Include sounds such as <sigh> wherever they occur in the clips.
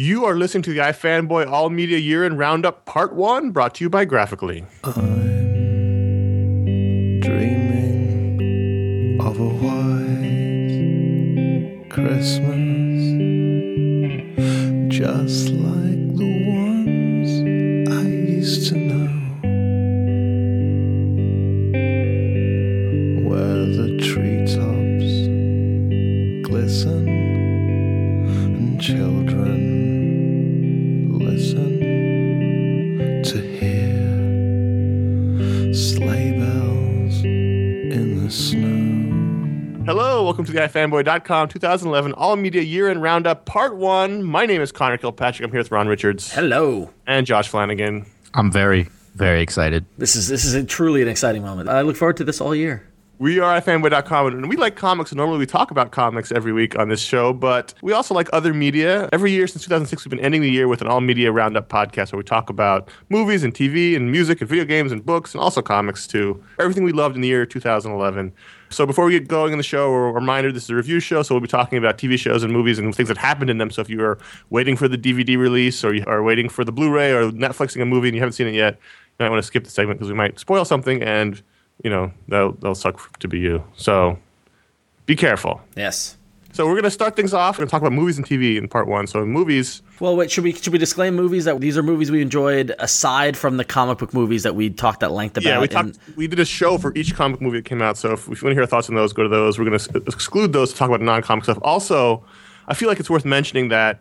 You are listening to the iFanboy All Media Year in Roundup Part 1, brought to you by Graphicly. I'm dreaming of a white Christmas, just like the ones I used to know, welcome to the iFanboy.com 2011 All Media Year in Roundup Part 1. My name is Conor Kilpatrick. I'm here with Ron Richards Hello. and Josh Flanagan. I'm very, very excited. This is this is a truly an exciting moment. I look forward to this all year. We are iFanboy.com, and we like comics. and Normally, we talk about comics every week on this show, but we also like other media. Every year since 2006, we've been ending the year with an all media roundup podcast where we talk about movies and TV and music and video games and books and also comics too. Everything we loved in the year 2011. So before we get going in the show, a reminder this is a review show, so we'll be talking about TV shows and movies and things that happened in them. So if you are waiting for the DVD release or you are waiting for the Blu-ray or Netflixing a movie and you haven't seen it yet, you might want to skip the segment because we might spoil something and you know that'll, that'll suck to be you. So be careful. Yes. So we're gonna start things off. We're gonna talk about movies and TV in part one. So in movies, Well, wait, should we should we disclaim movies that these are movies we enjoyed aside from the comic book movies that we talked at length about? yeah, we talked. We did a show for each comic movie that came out. So if, if you want to hear our thoughts on those, go to those. We're gonna exclude those to talk about non-comic stuff. Also, I feel like it's worth mentioning that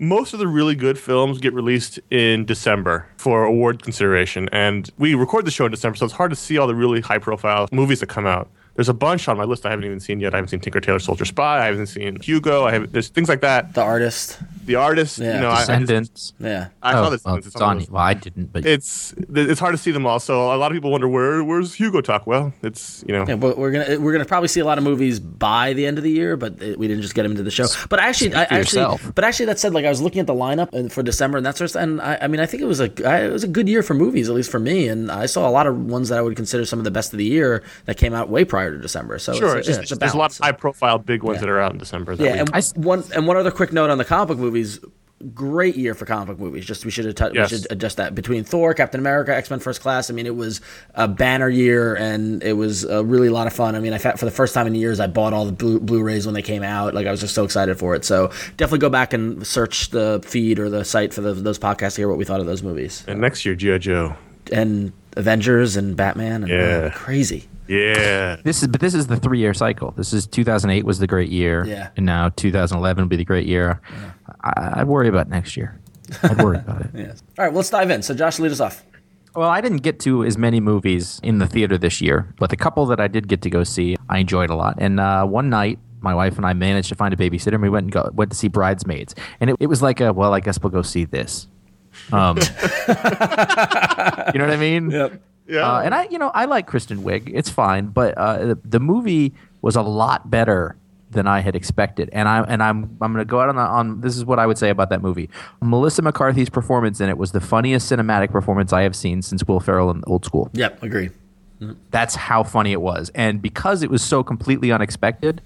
most of the really good films get released in December for award consideration, and we record the show in December, so it's hard to see all the really high-profile movies that come out. There's a bunch on my list I haven't even seen yet. I haven't seen Tinker Tailor Soldier Spy. I haven't seen Hugo. I have there's things like that. the artist. The artist, Yeah. you know, I- I, just, Yeah. I saw oh, this. well, it's it's the on. list. Well, I didn't, but It's it's hard to see them all. So a lot of people wonder where where's Hugo talk. Well, it's you know Yeah, but we're gonna we're gonna probably see a lot of movies by the end of the year, but it, we didn't just get them into the show. But actually, I, actually, yourself. but actually, that said, like I was looking at the lineup for December and that sort of stuff, and I, I mean, I think it was a I- it was a good year for movies, at least for me, and I saw a lot of ones that I would consider some of the best of the year that came out way prior to December. So sure. it's, It's it's a there's a lot of high profile big ones Yeah. that are out in December. Yeah, and I one and one other quick note on the comic book movies. Great year for comic book movies. Just we should have Yes. we should adjust that between Thor, Captain America, X Men First Class. I mean, it was a banner year, and it was a really a lot of fun. I mean, I for the first time in years, I bought all the Blu- Blu-rays when they came out. Like I was just so excited for it. So definitely go back and search the feed or the site for the, those podcasts to hear what we thought of those movies and next year, GI Joe. and Avengers and Batman. And, Yeah. crazy. Yeah, this is but this is the three year cycle. This is 2008 was the great year, Yeah. and now 2011 will be the great year. I, I'd worry about next year. I'd worry about it. <laughs> Yes. All right, well, let's dive in. So Josh, lead us off. Well, I didn't get to as many movies in the theater this year, but the couple that I did get to go see, I enjoyed a lot. And uh, one night, my wife and I managed to find a babysitter, and we went and go, went to see Bridesmaids. And it, it was like a well, I guess we'll go see this. Um, <laughs> you know what I mean? Yep. Yeah. Uh, and I, you know, I like Kristen Wiig. It's fine, but uh, the, the movie was a lot better than I had expected. And I and I'm I'm going to go out on the, on this is what I would say about that movie. Melissa McCarthy's performance in it was the funniest cinematic performance I have seen since Will Ferrell in Old School. Yep. Agree. That's how funny it was. And because it was so completely unexpected,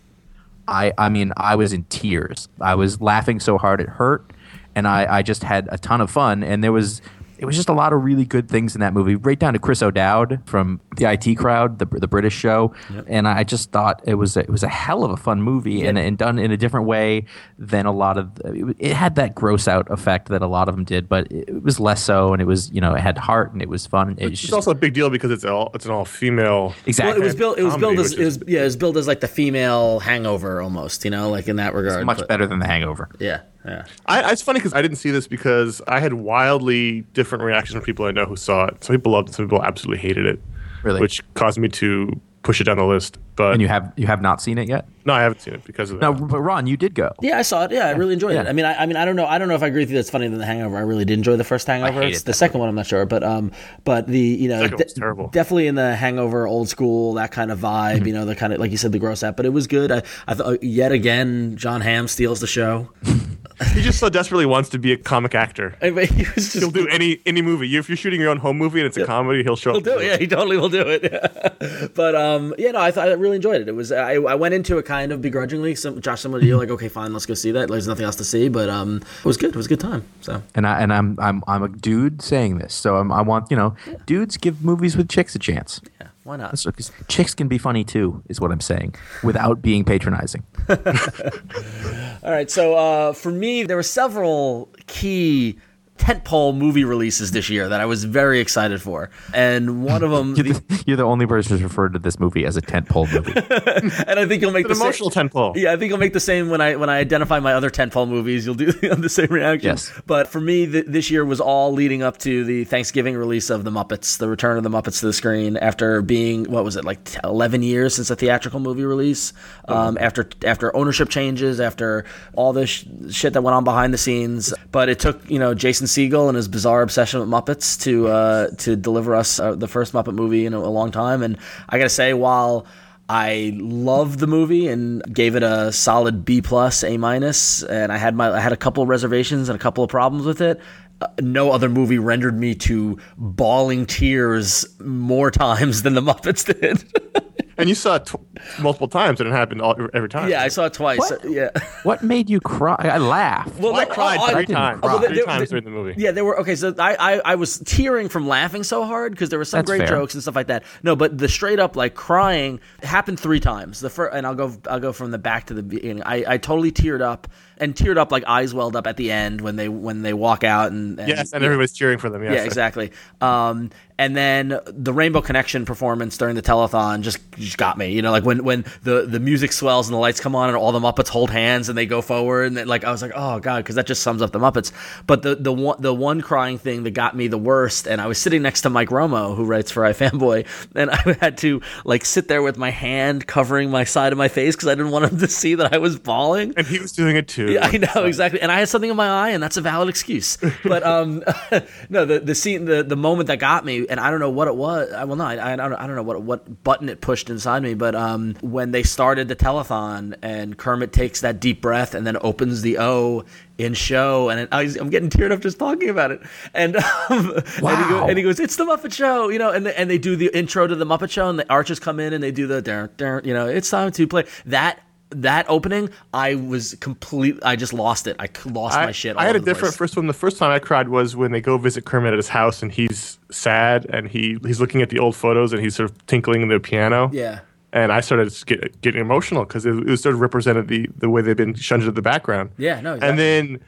I I mean, I was in tears. I was laughing so hard it hurt, and I I just had a ton of fun. And there was it was just a lot of really good things in that movie, right down to Chris O'Dowd from the IT Crowd, the the British show. And I just thought it was a, it was a hell of a fun movie, and, and done in a different way than a lot of. It, it had that gross out effect that a lot of them did, but it, it was less so, and it was you know it had heart and it was fun. It was it's just, also a big deal because it's all it's an all female. exactly Well, it was built. It was Comedy, built as which it is- was yeah. It was built as like the female Hangover almost. You know, like in that regard. much but- better than The Hangover. Yeah. Yeah. I, it's funny because I didn't see this because I had wildly different reactions from people I know who saw it. Some people loved it, some people absolutely hated it, Really? which caused me to push it down the list. But And you have you have not seen it yet? no, I haven't seen it because of that. No, but Ron, you did go. Yeah, I saw it. Yeah, I really enjoyed it. I mean, I, I mean, I don't know. I don't know if I agree with you. That's funnier than the Hangover. I really did enjoy the first Hangover. hated It's the that second one. I'm not sure, but um, but the you know, Second one's terrible. definitely in the Hangover, old school, that kind of vibe. Mm-hmm. You know, the kind of like you said, the gross out. But it was good. I, I thought yet again, Jon Hamm steals the show. <laughs> he just so desperately wants to be a comic actor. I mean, he was just He'll do any any movie. If you're shooting your own home movie and it's a comedy, he'll show He'll up. do it. Yeah, he totally will do it. <laughs> but um, yeah, no, I thought I really enjoyed it. It was I, I went into it kind of begrudgingly. Some Josh, similar to you, like okay, fine, let's go see that. There's nothing else to see, but um, it was good. It was a good time. So And I and I'm I'm I'm a dude saying this, so I'm, I want you know, dudes give movies with chicks a chance. yeah, why not? That's- 'cause chicks can be funny too, is what I'm saying, without being patronizing. <laughs> All right, so uh, for me, there were several key tentpole movie releases this year that I was very excited for, and one of them, <laughs> You're the, you're the only person who's referred to this movie as a tentpole movie. <laughs> and I think you'll make It's the an emotional same, tentpole. Yeah, I think you'll make the same when I when I identify my other tentpole movies. You'll do <laughs> the same reaction. Yes. But for me, th- this year was all leading up to the Thanksgiving release of the Muppets, the return of the Muppets to the screen after being what was it like t- eleven years since a theatrical movie release. Um, after after ownership changes, after all this sh- shit that went on behind the scenes, but it took you know Jason Segel and his bizarre obsession with Muppets to uh, to deliver us uh, the first Muppet movie in a, a long time. And I gotta say, while I loved the movie and gave it a solid B plus, A minus, and I had my I had a couple of reservations and a couple of problems with it. Uh, no other movie rendered me to bawling tears more <laughs> times than the Muppets did. <laughs> and you saw it tw- multiple times, and it happened all, every time. Yeah, I saw it twice. What? Yeah. <laughs> What made you cry? I laughed. Well, I no, cried oh, I- three didn't times. cry. Well, three there- times there- during the movie. Yeah, there were okay. So I, I I was tearing from laughing so hard because there were some That's great fair. jokes and stuff like that. No, but the straight up like crying happened three times. The first, and I'll go I'll go from the back to the beginning. I, I totally teared up and teared up like eyes welled up at the end when they when they walk out and, and Yes, and everybody's cheering for them. Yes. yeah, exactly. Um, and then the Rainbow Connection performance during the telethon just, just got me. You know, like when when the, the music swells and the lights come on and all the Muppets hold hands and they go forward and then, like I was like, oh god, because that just sums up the Muppets. But the the one the one crying thing that got me the worst, and I was sitting next to Mike Romo, who writes for iFanboy, and <laughs> I had to like sit there with my hand covering my side of my face because I didn't want him to see that I was bawling. And he was doing it too. Yeah, I know exactly, and I had something in my eye, and that's a valid excuse. But um, <laughs> no, the the scene, the the moment that got me, and I don't know what it was. I, well, no, I, I don't I don't know what what button it pushed inside me, but um, when they started the telethon, and Kermit takes that deep breath and then opens the O in show, and I, I'm getting teared up just talking about it, and <laughs> um, and, he go, Wow. and he goes, "It's the Muppet Show," you know, and and they do the intro to the Muppet Show, and the archers come in and they do the, you know, it's time to play that. That opening, I was complete. I just lost it. I lost I, my shit. I had a different place. first one. The first time I cried was when they go visit Kermit at his house and he's sad and he he's looking at the old photos and he's sort of tinkling the piano. Yeah. And I started get, getting emotional because it, it was sort of represented the, the way they've been shunned to the background. Yeah, no, exactly. And then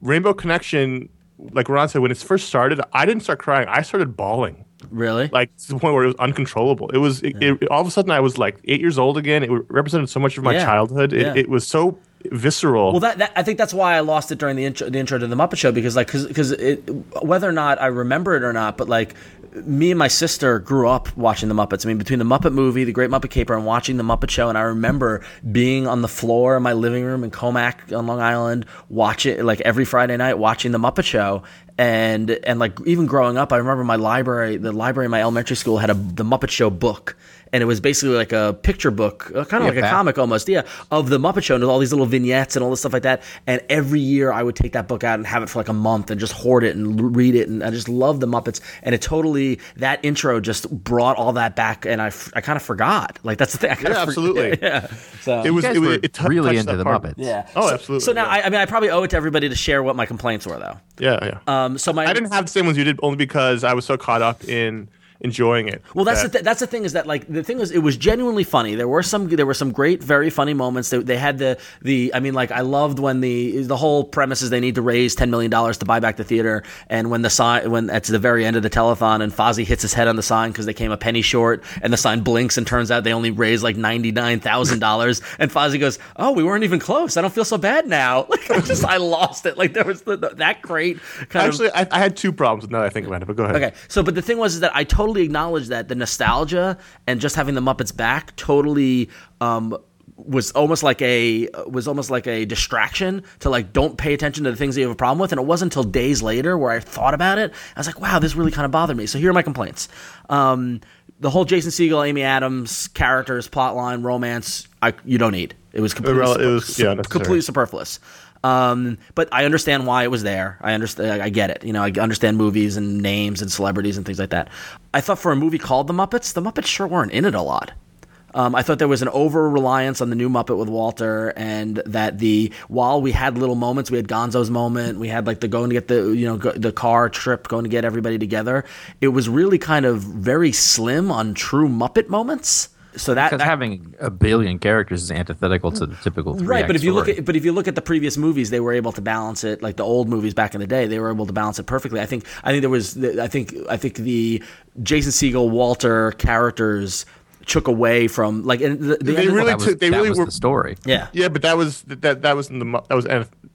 Rainbow Connection, like Ron said, when it first started, I didn't start crying. I started bawling. Really? Like to the point where it was uncontrollable. It was it, it, all of a sudden I was like eight years old again. It represented so much of my Yeah. childhood. It, Yeah. it was so visceral. Well, that, that I think that's why I lost it during the intro, the intro to the Muppet Show because like because it whether or not I remember it or not, but like me and my sister grew up watching the Muppets. I mean, between the Muppet movie, the Great Muppet Caper, and watching the Muppet Show, and I remember being on the floor in my living room in Commack on Long Island, watching like every Friday night watching the Muppet Show. And and like even growing up, I remember my library, the library in my elementary school had a the Muppet Show book, and it was basically like a picture book, uh, kind of like a comic almost, yeah, of the Muppet Show and all these little vignettes and all this stuff like that. And every year I would take that book out and have it for like a month and just hoard it and read it. And I just love the Muppets. And it totally, that intro just brought all that back. And I, I kind of forgot. Like that's the thing. I kinda Yeah, for- <laughs> absolutely. yeah. So. it was guys it was were it t- really into the part. Muppets. yeah. Oh, So- absolutely, So now, yeah. I, I mean, I probably owe it to everybody to share what my complaints were, though. Yeah, yeah. Um, so my I didn't have the same ones you did only because I was so caught up in enjoying it. Well, that's that- the th- that's the thing is that like the thing is it was genuinely funny. There were some there were some great, very funny moments. They, they had the the I mean like I loved when the the whole premise is they need to raise ten million dollars to buy back the theater, and when the sign when at the very end of the telethon and Fozzie hits his head on the sign because they came a penny short, and the sign blinks and turns out they only raised like ninety nine thousand dollars, <laughs> and Fozzie goes, "Oh, we weren't even close. I don't feel so bad now." <laughs> Like I just I lost it. Like there was the, the- that great kind of Actually, I, I had two problems now that I think about it, but go ahead. Okay, so but the thing was is that I totally acknowledge that the nostalgia and just having the Muppets back totally um, was almost like a was almost like a distraction to like don't pay attention to the things that you have a problem with. And it wasn't until days later where I thought about it. I was like, wow, this really kind of bothered me. So here are my complaints. Um, the whole Jason Segel, Amy Adams characters, plotline, romance, I, you don't need. It was completely, it was- super- yeah, completely superfluous. Um, but I understand why it was there. I understand. I get it. You know, I understand movies and names and celebrities and things like that. I thought for a movie called The Muppets, the Muppets sure weren't in it a lot. Um, I thought there was an over reliance on the new Muppet with Walter, and that the while we had little moments, we had Gonzo's moment, we had like the going to get the you know go, the car trip, going to get everybody together. It was really kind of very slim on true Muppet moments. So that, Because that having a billion characters is antithetical to the typical three right but if you look at but if you look at the previous movies they were able to balance it like the old movies back in the day they were able to balance it perfectly. I think i think there was i think i think the jason Segel walter characters took away from like and the, the They really was, took- they that really was were- the story. yeah. Yeah, but that was that that was in the mu- that was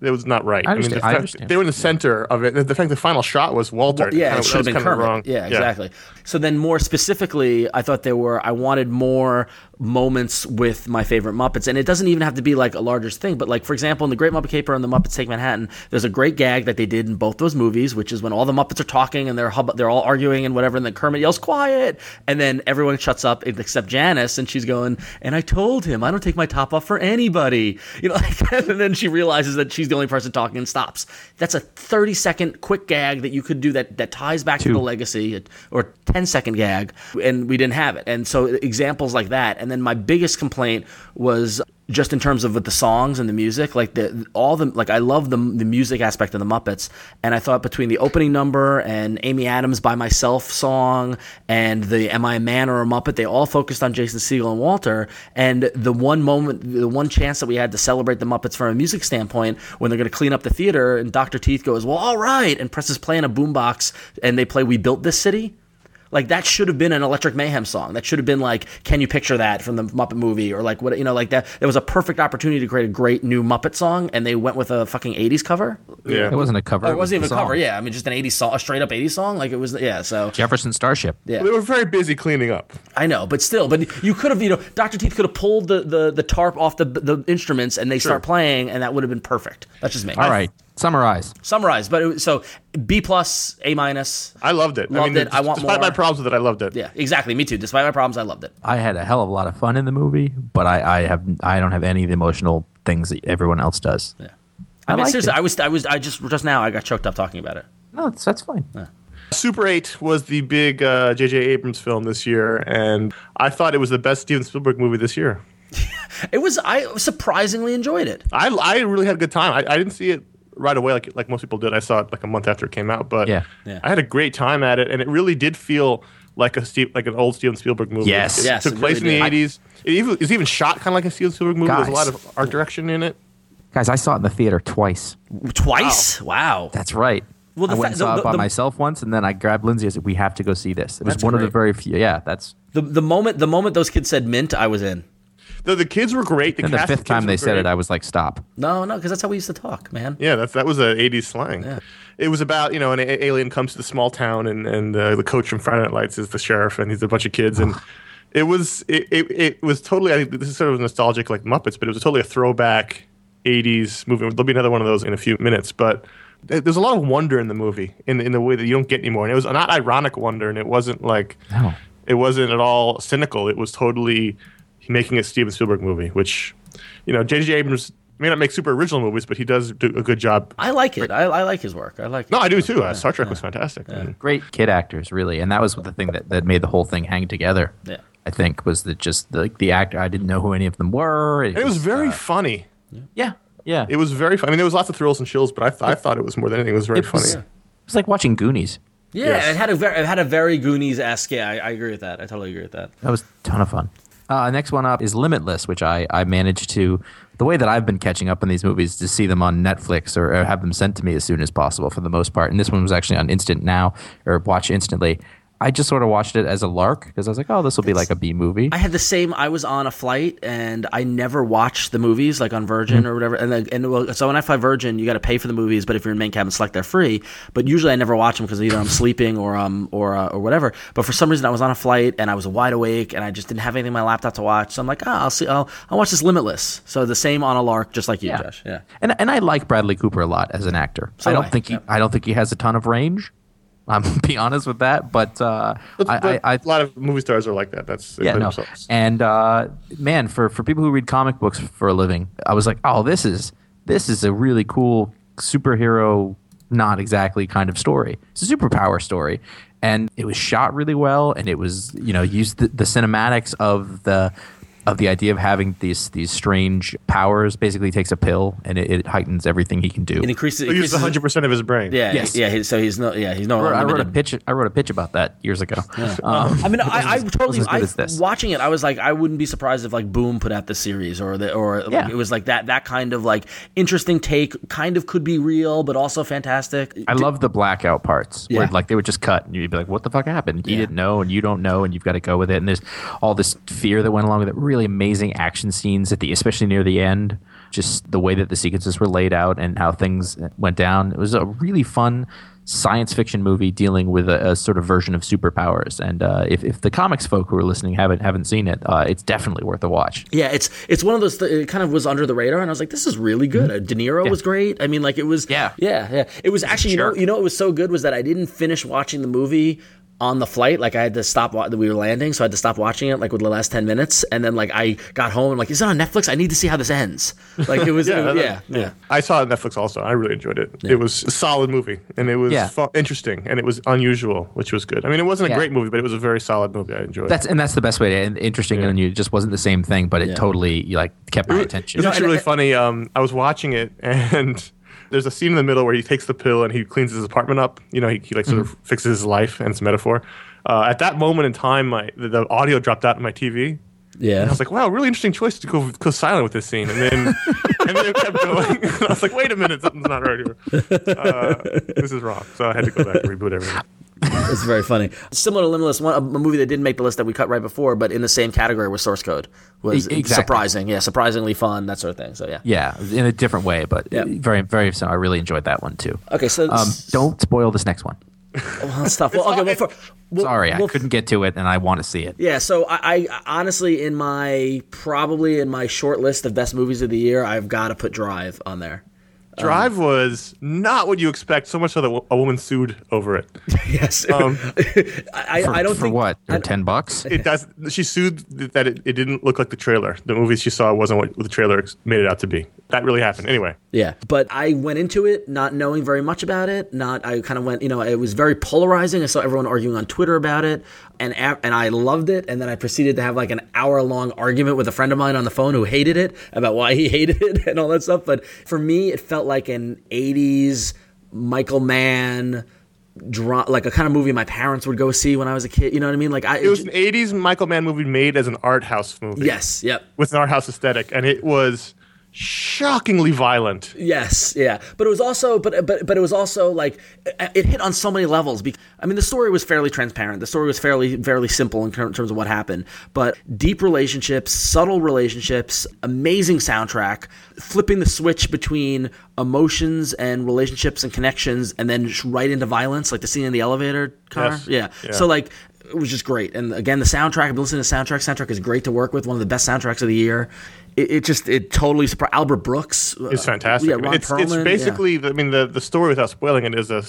that was not right. I mean, understand- the I fact- understand. they were in the center of it. The fact the final shot was Walter. yeah, Kinda- it should have been was kinda Kermit. wrong. Yeah, exactly. So then, more specifically, I thought there were. I wanted more moments with my favorite Muppets, and it doesn't even have to be like a larger thing. But like for example, in the Great Muppet Caper and the Muppets Take Manhattan, there's a great gag that they did in both those movies, which is when all the Muppets are talking and they're hub- they're all arguing and whatever, and then Kermit yells "Quiet," and then everyone shuts up except Janice, and she's going, "And I told him I don't take my top off for anybody," you know, <laughs> like, and then she realizes that she's the only person talking and stops. That's a 30 second quick gag that you could do that that ties back to the legacy, or 10 second gag, and we didn't have it. And so examples like that. And then my biggest complaint was just in terms of with the songs and the music, like the all the like I love the the music aspect of the Muppets, and I thought between the opening number and Amy Adams by myself song and the Am I a Man or a Muppet, they all focused on Jason Segel and Walter. And the one moment, the one chance that we had to celebrate the Muppets from a music standpoint, when they're going to clean up the theater, and Dr. Teeth goes, "Well, all right," and presses play on a boombox, and they play "We Built This City." Like that should have been an Electric Mayhem song. That should have been like, "Can you picture that?" from the Muppet movie, or like what you know, like that. There was a perfect opportunity to create a great new Muppet song, and they went with a fucking '80s cover. Yeah. It wasn't a cover. Or it it was wasn't even the a cover. Yeah, I mean, just an '80s song, a straight up '80s song. Like it was, yeah. So Jefferson Starship. yeah, They were very busy cleaning up. I know, but still, but you could have, you know, Dr. Teeth could have pulled the, the, the tarp off the the instruments, and they start playing, and that would have been perfect. That's just me. All right. Summarize. summarize. But it, so B plus, A minus. I loved it. I Loved mean, it. I want despite more. my problems with it, I loved it. Yeah, exactly. Me too. Despite my problems, I loved it. I had a hell of a lot of fun in the movie, but I, I have I don't have any of the emotional things that everyone else does. Yeah. I, mean, seriously, it. I was, I was, I just, just now, I got choked up talking about it. No, that's, that's fine. Super 8 was the big uh, J.J. Abrams film this year, and I thought it was the best Steven Spielberg movie this year. <laughs> It was, I surprisingly enjoyed it. I, I really had a good time. I, I didn't see it right away like like most people did. I saw it like a month after it came out, but Yeah. Yeah. I had a great time at it, and it really did feel like a Steve, like an old Steven Spielberg movie. Yes. it Yes, took it place really in the '80s. It even, it's even shot kind of like a Steven Spielberg movie. There's a lot of art direction in it. Guys, I saw it in the theater twice. Twice? Wow. That's right. Well, the I went fa- and saw the- it by the- myself once, and then I grabbed Lindsay. I said, "We have to go see this." It was That's one of the very few. Yeah, that's. The, the moment, the moment those kids said mint, I was in. The, the kids were great. The, And the fifth time they said great. it, I was like, "Stop." No, no, because that's how we used to talk, man. Yeah, that's that was a '80s slang. Yeah. It was about you know an a- alien comes to the small town and and uh, the coach from Friday Night Lights is the sheriff and he's a bunch of kids and <sighs> it was it, it, it was totally I think this is sort of nostalgic like Muppets but it was totally a throwback '80s movie. There'll be another one of those in a few minutes, but there's a lot of wonder in the movie in in the way that you don't get anymore. And it was not ironic wonder and it wasn't like No. it wasn't at all cynical. It was totally making a Steven Spielberg movie, which you know J.J. Abrams may not make super original movies, but he does do a good job I like it. I, I like his work. I like it. no, I do too. Uh, Star Trek was fantastic. And Great kid actors, really, and that was the thing that, that made the whole thing hang together. Yeah. I think was that just the the actor. I didn't know who any of them were. it was very uh, funny. yeah, yeah. It was very. Fun. I mean, there was lots of thrills and chills, but I, th- I thought it was more than anything. It was very It funny. was, it was like watching Goonies. Yeah, Yes. it had a very, it had a very Goonies esque. Yeah, I, I agree with that. I totally agree with that. That was a ton of fun. Uh, next one up is Limitless, which I, I managed to. The way that I've been catching up on these movies to see them on Netflix or, or have them sent to me as soon as possible for the most part. And this one was actually on Instant Now or Watch Instantly. I just sort of watched it as a lark because I was like, oh, this will be like a B movie. I had the same. I was on a flight and I never watched the movies like on Virgin Mm-hmm. or whatever. And then, and well, so when I fly Virgin, you got to pay for the movies, but if you're in main cabin select, they're free. But usually I never watch them because either I'm sleeping or um or uh, or whatever. But for some reason I was on a flight and I was wide awake and I just didn't have anything on my laptop to watch. So I'm like, ah, I'll see. I'll I'll watch this Limitless. So the same on a lark, just like you, Yeah. Josh. Yeah. And and I like Bradley Cooper a lot as an actor. So I do don't I. think he. I don't think he has a ton of range. I'm <laughs> be honest with that, but uh, But, I, but I, I a lot of movie stars are like that. That's yeah, no. themselves. And uh, man, for for people who read comic books for a living, I was like, oh, this is this is a really cool superhero, not exactly kind of story. It's a superpower story, and it was shot really well, and it was you know used the, the cinematics of the of the idea of having these these strange powers. Basically, takes a pill and it, it heightens everything he can do. It increases. He uses increases 100 percent of his brain. Yeah. Yes. Yeah. he- So he's not. Yeah. He's no. I wrote, I wrote a pitch. I wrote a pitch about that years ago. Um, I mean, <laughs> I, I totally. as good I, as this. watching it, I was like, I wouldn't be surprised if like Boom put out the series or the or like, Yeah. it was like that that kind of like interesting take. Kind of could be real, but also fantastic. I love the blackout parts where Yeah. like they would just cut and you'd be like, "What the fuck happened?" You Yeah. didn't know, and you don't know, and you've got to go with it. And there's all this fear that went along with it. Really amazing action scenes at the, especially near the end. just the way that the sequences were laid out and how things went down. It was a really fun science fiction movie dealing with a, a sort of version of superpowers. And uh, if, if the comics folk who are listening haven't haven't seen it, uh, it's definitely worth a watch. Yeah, it's it's one of those. Th- it kind of was under the radar, and I was like, "This is really good." Uh, De Niro was great. I mean, like it was. Yeah. yeah, yeah. It was actually, you know, you know, it was so good was that I didn't finish watching the movie on the flight. Like I had to stop. Wa- we were landing, so I had to stop watching it like with the last ten minutes, and then like I got home and like, "Is it on Netflix? I need to see how this ends." Like it was. <laughs> yeah, yeah, yeah. I saw it on Netflix also. I really enjoyed it. It was a solid movie, and it was Yeah. fu- interesting, and it was unusual, which was good. I mean, it wasn't a Yeah. great movie, but it was a very solid movie. I enjoyed. That's and that's the best way to and interesting and you it just wasn't the same thing, but it totally like kept my attention. It attention. was actually really funny. Um, I was watching it, <laughs> and there's a scene in the middle where he takes the pill and he cleans his apartment up. You know, he, he like sort Mm-hmm. of fixes his life, and it's a metaphor. Uh, at that moment in time, my the, the audio dropped out in my TV. Yeah. And I was like, "Wow, really interesting choice to go go silent with this scene." And then, <laughs> and then it kept going. <laughs> I was like, "Wait a minute, something's not right here. Uh, this is wrong." So I had to go back and reboot everything. It's very funny. Similar to Limitless, one a movie that didn't make the list that we cut right before, but in the same category was Source Code. Was exactly. surprising, yeah, surprisingly fun, that sort of thing. So yeah. yeah, in a different way, but Yeah. very very. So I really enjoyed that one too. Okay, so Um, don't spoil this next one. <laughs> well, that's tough. Well, okay, well, for, well, Sorry, I couldn't get to it, and I want to see it. Yeah, so I, I honestly, in my probably in my short list of best movies of the year, I've got to put Drive on there. Drive was not what you expect. So much so that a woman sued over it. <laughs> Yes, Um, <laughs> I, For, I don't for think what? I- ten bucks? It does. She sued that it, it didn't look like the trailer. The movie she saw wasn't what the trailer made it out to be. That really happened. Anyway, Yeah, but I went into it not knowing very much about it. Not I kind of went, you know, it was very polarizing. I saw everyone arguing on Twitter about it, and and I loved it. And then I proceeded to have like an hour long argument with a friend of mine on the phone who hated it about why he <laughs> hated it and all that stuff. But for me, it felt like an '80s Michael Mann. Dra- like a kind of movie my parents would go see when I was a kid. You know what I mean? Like I, it was an '80s Michael Mann movie made as an art house movie. yes, yep. with an art house aesthetic, and it was shockingly violent. Yes, yeah, but it was also, but but but it was also like it it hit on so many levels. Bec- I mean, the story was fairly transparent. The story was fairly fairly simple in terms of what happened, but deep relationships, subtle relationships, amazing soundtrack, flipping the switch between emotions and relationships and connections, and then just right into violence, like the scene in the elevator car. Yes. Yeah. Yeah. so like. It was just great, and again, the soundtrack. I've been listening to soundtrack. Soundtrack is great to work with. One of the best soundtracks of the year. It, it just it totally surprised. Albert Brooks It's uh, fantastic. Yeah, Ron it's it's Perlman, yeah. basically. I mean, the the story without spoiling it is a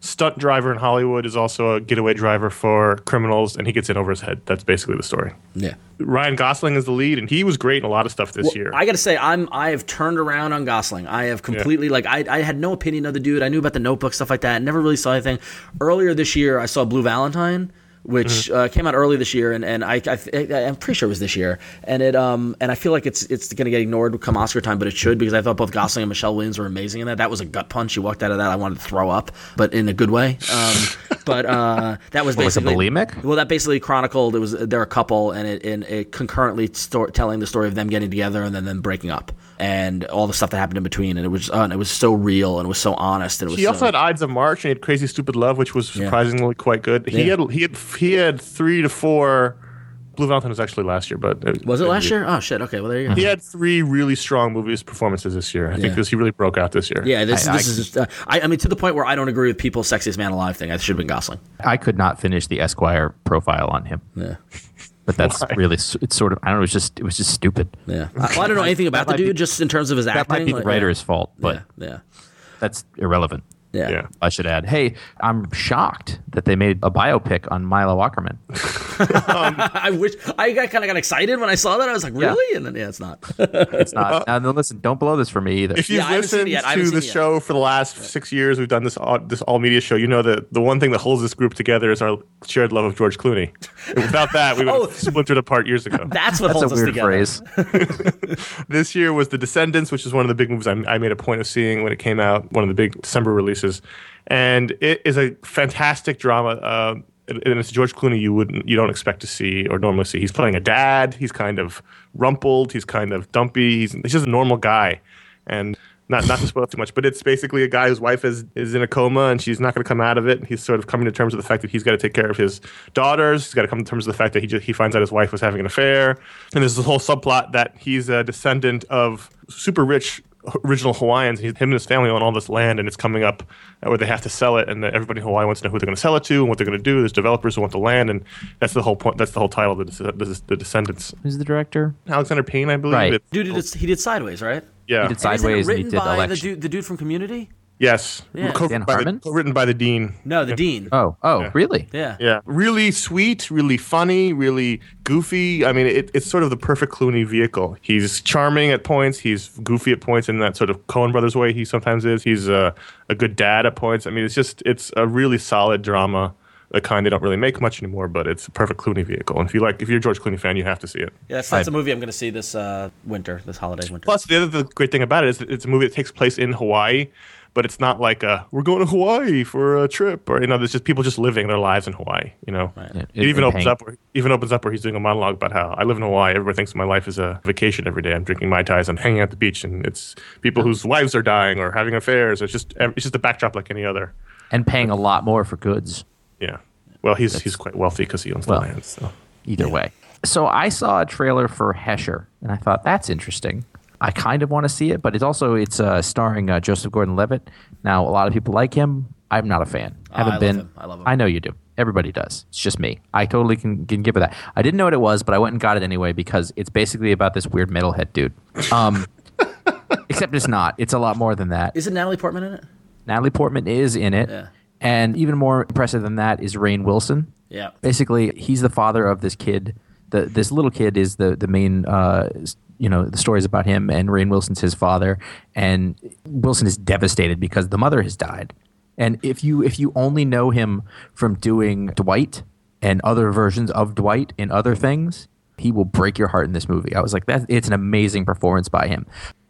stunt driver in Hollywood is also a getaway driver for criminals, and he gets in over his head. That's basically the story. Yeah. Ryan Gosling is the lead, and he was great in a lot of stuff this year. I got to say, I'm I have turned around on Gosling. I have completely like I, I had no opinion of the dude. I knew about the Notebook stuff like that. Never really saw anything. Earlier this year, I saw Blue Valentine, which Mm-hmm. uh, came out early this year, and and I, I I'm pretty sure it was this year. And it um and I feel like it's it's going to get ignored come Oscar time, but it should because I thought both Gosling and Michelle Williams were amazing in that. That was a gut punch. You walked out of that, I wanted to throw up, but in a good way. Um, <laughs> but uh, that was was it basically bulimic? well, that basically chronicled it was they're a couple, and it and it concurrently sto- telling the story of them getting together and then them breaking up, and all the stuff that happened in between, and it was uh, and it was so real and it was so honest, and it was he so, also had Ides of March, and he had Crazy Stupid Love, which was surprisingly quite good. He Yeah. had he had he had three to four. Blue Valentine was actually last year, but was it last year? Oh shit! Okay, well there you go. He had three really strong movies performances this year. I think Yeah. because he really broke out this year. Yeah, this I- this I- is just, uh, I, I mean to the point where I don't agree with people's sexiest man alive thing. I should have been Gosling. I could not finish the Esquire profile on him, Yeah, but that's Why? really it's sort of I don't know. It was just it was just stupid. yeah. I, well, I don't know anything about the might be- dude, just in terms of his That acting. might be the like, writer's fault, yeah, but yeah, that's irrelevant. Yeah. Yeah. I should add. Hey, I'm shocked that they made a biopic on Milo Ackerman. <laughs> Um, I wish I got kind of got excited when I saw that. I was like, Yeah. really? And then yeah, it's not. It's not. Uh, and then, listen, don't blow this for me either. If you've Yeah, I haven't seen it listened yet. I haven't to seen the it yet. show for the last six years, we've done this all, this all media show. You know that the one thing that holds this group together is our shared love of George Clooney. And without that, we would <laughs> oh. have Oh. splintered apart years ago. <laughs> That's what That's a holds us weird together. phrase. this year was The Descendants, which is one of the big movies I, I made a point of seeing when it came out, one of the big December releases, and it is a fantastic drama. Uh, and it's George Clooney you wouldn't you don't expect to see or normally see. He's playing a dad. He's kind of rumpled. He's kind of dumpy. He's, he's just a normal guy, and not not to spoil too much, but it's basically a guy whose wife is is in a coma and she's not going to come out of it. He's sort of coming to terms with the fact that he's got to take care of his daughters. He's got to come to terms with the fact that he just, he finds out his wife was having an affair, and there's this whole subplot that he's a descendant of super rich original Hawaiians. He, him and his family own all this land, and it's coming up where they have to sell it, and everybody in Hawaii wants to know who they're going to sell it to and what they're going to do. There's developers who want the land, and that's the whole point. That's the whole title of the, the, the Descendants. Who's the director? Alexander Payne, I believe. Right. It's- Dude, he did, he did Sideways, right? yeah. He did And isn't it Sideways and he written did by the dude, the dude from Community? Yes. Yeah. Co- Dan by the- Harmon? written by the dean. No, the Dean. Oh, oh, Yeah. really? Yeah. Yeah, really sweet, really funny, really goofy. I mean, it, it's sort of the perfect Clooney vehicle. He's charming at points. He's goofy at points in that sort of Coen Brothers way he sometimes is. He's a, a good dad at points. I mean, it's just it's a really solid drama, the kind they don't really make much anymore. But it's a perfect Clooney vehicle. And if you like, if you're a George Clooney fan, you have to see it. Yeah, that's, that's a movie I'm going to see this uh, winter, this holiday winter. Plus, the other the great thing about it is that it's a movie that takes place in Hawaii. But it's not like a, we're going to Hawaii for a trip, or you know, there's just people just living their lives in Hawaii. You know, Right. Yeah, it, even and opens Hank- up. Where, even opens up where he's doing a monologue about how I live in Hawaii. Everybody thinks my life is a vacation every day. I'm drinking mai tais. I'm hanging out at the beach, and it's people whose wives are dying or having affairs. It's just it's just a backdrop like any other. And paying a lot more for goods. Yeah. Well, he's he's quite wealthy because he owns Well, the land. So. Either way. So I saw a trailer for Hesher, and I thought that's interesting. I kind of want to see it, but it's also it's uh, starring uh, Joseph Gordon-Levitt. Now a lot of people like him. I'm not a fan. Oh, Haven't I love been. him. I love him. know you do. Everybody does. It's just me. I totally can, can give it that. I didn't know what it was, but I went and got it anyway because it's basically about this weird metalhead dude. Um, <laughs> except it's not. It's a lot more than that. Isn't Natalie Portman in it? Natalie Portman is in it, Yeah. and even more impressive than that is Rainn Wilson Yeah. basically he's the father of this kid the this little kid is the the main uh you know the story is about him and Rainn Wilson's his father. And Wilson is devastated because the mother has died. And if you if you only know him from doing Dwight and other versions of Dwight in other things he will break your heart in this movie. I was like that it's an amazing performance by him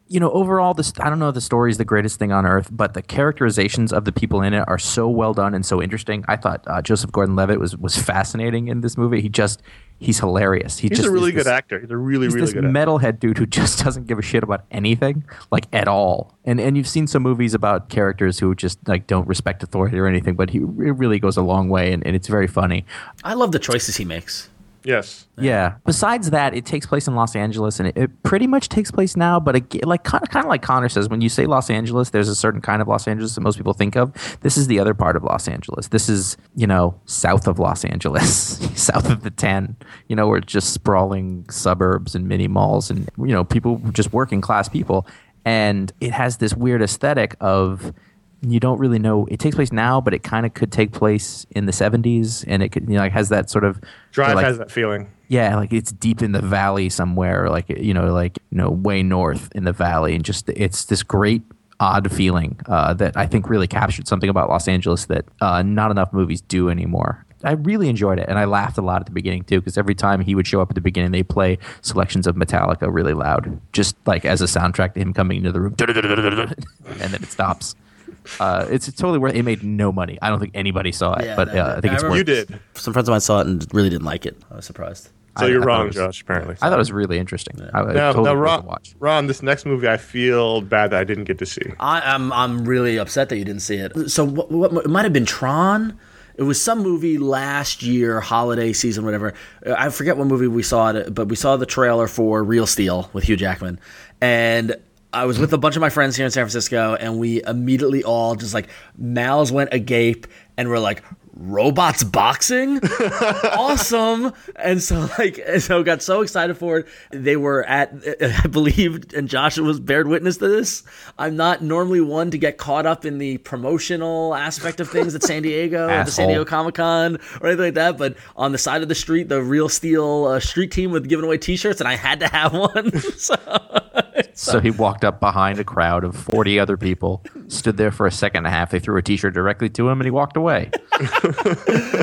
you know, overall, this I don't know if the story is the greatest thing on earth, but the characterizations of the people in it are so well done and so interesting. I thought uh, Joseph Gordon-Levitt was was fascinating in this movie. He just he's hilarious. He He's just a really is good this, actor. He's a really He's really this good actor. metalhead dude who just <laughs> doesn't give a shit about anything, like at all. And and you've seen some movies about characters who just like don't respect authority or anything, but he it really goes a long way, and, and it's very funny. I love the choices he makes. Yes. Yeah. Besides that, it takes place in Los Angeles, and it, it pretty much takes place now. But like kind of, kind of like Conor says, when you say Los Angeles, there's a certain kind of Los Angeles that most people think of. This is the other part of Los Angeles. This is you know south of Los Angeles, <laughs> south of the ten. You know, where it's just sprawling suburbs and mini malls, and you know people just working class people, and it has this weird aesthetic of you don't really know it takes place now but it kind of could take place in the 70s and it could you know like has that sort of Drive like, has that feeling. yeah, like it's deep in the valley somewhere, like you know, like you know, way north in the valley, and just it's this great odd feeling uh, that I think really captured something about Los Angeles that uh, not enough movies do anymore. I really enjoyed it, and I laughed a lot at the beginning too, because every time he would show up at the beginning, they play selections of Metallica really loud, just like as a soundtrack to him coming into the room, <laughs> and then it stops. Uh, it's totally worth. It it made no money. I don't think anybody saw it, Yeah, but that- uh, I think I it's remember- worth. You did. Some friends of mine saw it and really didn't like it. I was surprised. So I- you're I thought wrong, was- Josh. Apparently. I thought it was really interesting. I, I Now, totally now worth Ron, watch. Ron, this next movie, I feel bad that I didn't get to see. I, I'm I'm really upset that you didn't see it. So what, what it might have been Tron. It was some movie last year, holiday season, whatever. Uh, I forget what movie we saw it, but we saw the trailer for Real Steel with Hugh Jackman, and I was with a bunch of my friends here in San Francisco, and we immediately all just like mouths went agape, and we're like, robots boxing? <laughs> Awesome! And so like <laughs> and so got so excited for it. They were at <laughs> i believe and Joshua was bared witness to this. I'm not normally one to get caught up in the promotional aspect of things at san diego the san diego comic-con or anything like that but on the side of the street the real steel uh, street team was giving away t-shirts and i had to have one so So he walked up behind a crowd of 40 other people, stood there for a second and a half. They threw a t shirt directly to him and he walked away. <laughs>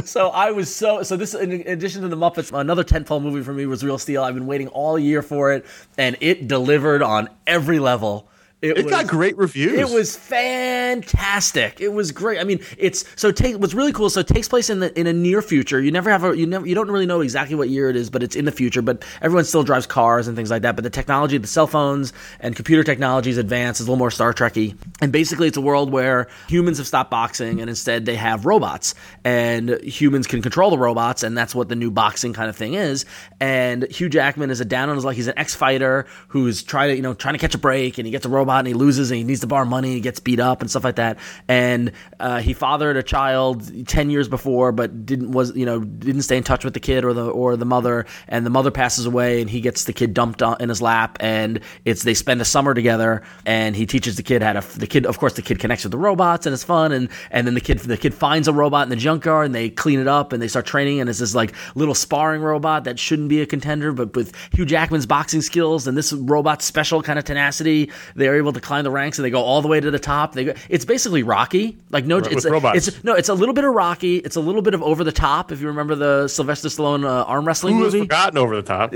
So I was so so this in addition to the Muppets, another tentpole movie for me was Real Steel. I've been waiting all year for it, and it delivered on every level. It was, got great reviews. It was fantastic. It was great. I mean, it's so take what's really cool. So it takes place in the in a near future. You never have a you never you don't really know exactly what year it is, but it's in the future. But everyone still drives cars and things like that. But the technology, the cell phones and computer technologies advanced. Is a little more Star Trekky. And basically, it's a world where humans have stopped boxing and instead they have robots, and humans can control the robots, and that's what the new boxing kind of thing is. And Hugh Jackman is a down on his luck. He's an ex fighter who's trying to you know trying to catch a break, and he gets a robot and he loses and he needs to borrow money. and He gets beat up and stuff like that. And uh, he fathered a child ten years before, but didn't was you know didn't stay in touch with the kid or the or the mother. And the mother passes away, and he gets the kid dumped in his lap. And it's they spend a summer together, and he teaches the kid how to. The kid, of course, the kid connects with the robots, and it's fun. And and then the kid the kid finds a robot in the junkyard, and they clean it up, and they start training. And it's this like little sparring robot that shouldn't be a contender, but with Hugh Jackman's boxing skills and this robot's special kind of tenacity, they're able to climb the ranks and they go all the way to the top. They go, it's basically Rocky, like no, it's robots. it's no, it's a little bit of Rocky. It's a little bit of over the top. If you remember the Sylvester Stallone uh, arm wrestling Who has forgotten over the top?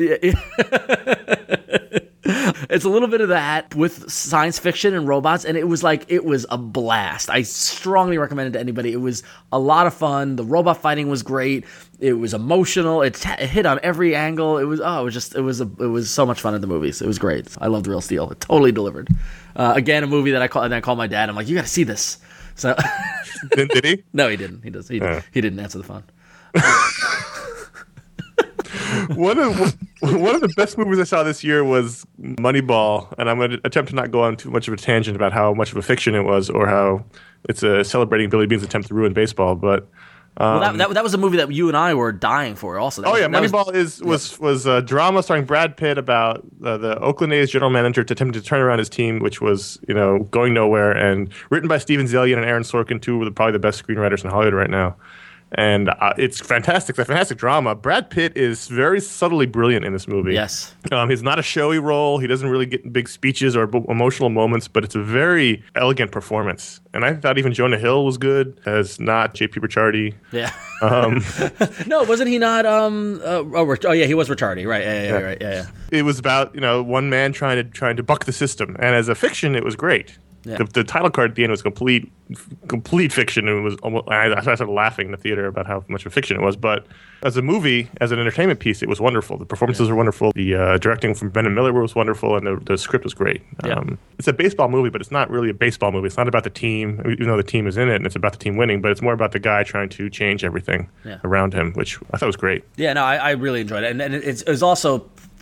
<laughs> it's a little bit of that with science fiction and robots, and it was like it was a blast. I strongly recommend it to anybody. It was a lot of fun. The robot fighting was great. It was emotional. It, t- it hit on every angle. It was oh, it was just it was a, it was so much fun at the movies. It was great. I loved Real Steel. It totally delivered. Uh, again, a movie that I call and I called my dad. I'm like, you got to see this. So <laughs> did, did he? no, he didn't. He does. He, Yeah. he didn't answer the phone. <laughs> one of <laughs> one of the best movies I saw this year was Moneyball, and I'm going to attempt to not go on too much of a tangent about how much of a fiction it was or how it's a celebrating Billy Beane's attempt to ruin baseball. But Well, that, that, that was a movie that you and I were dying for. Also, That oh was- yeah, Moneyball is was was a drama starring Brad Pitt about uh, the Oakland A's general manager attempting to turn around his team, which was you know going nowhere, and written by Steven Zaillian and Aaron Sorkin, two of the, probably the best screenwriters in Hollywood right now. And uh, it's fantastic. It's a fantastic drama. Brad Pitt is very subtly brilliant in this movie. Yes. Um, he's not a showy role. He doesn't really get big speeches or b- emotional moments, but it's a very elegant performance. And I thought even Jonah Hill was good as not J.P. Ricciardi. Yeah. Um, <laughs> no, wasn't he not? Um. Uh, oh, oh, yeah, he was retarded. Right. Yeah. Yeah. yeah. Right. Yeah. Yeah. it was about you know one man trying to trying to buck the system, and as a fiction, it was great. Yeah. The, the title card at the end was complete, complete fiction. and It was almost. I, I started laughing in the theater about how much of a fiction it was. But as a movie, as an entertainment piece, it was wonderful. The performances were wonderful. The uh, directing from Bennett Miller was wonderful, and the, the script was great. Yeah. Um, it's a baseball movie, but it's not really a baseball movie. It's not about the team, even though the team is in it, and it's about the team winning. But it's more about the guy trying to change everything Yeah. around him, which I thought was great. Yeah, no, I, I really enjoyed it, and, and it's, it was also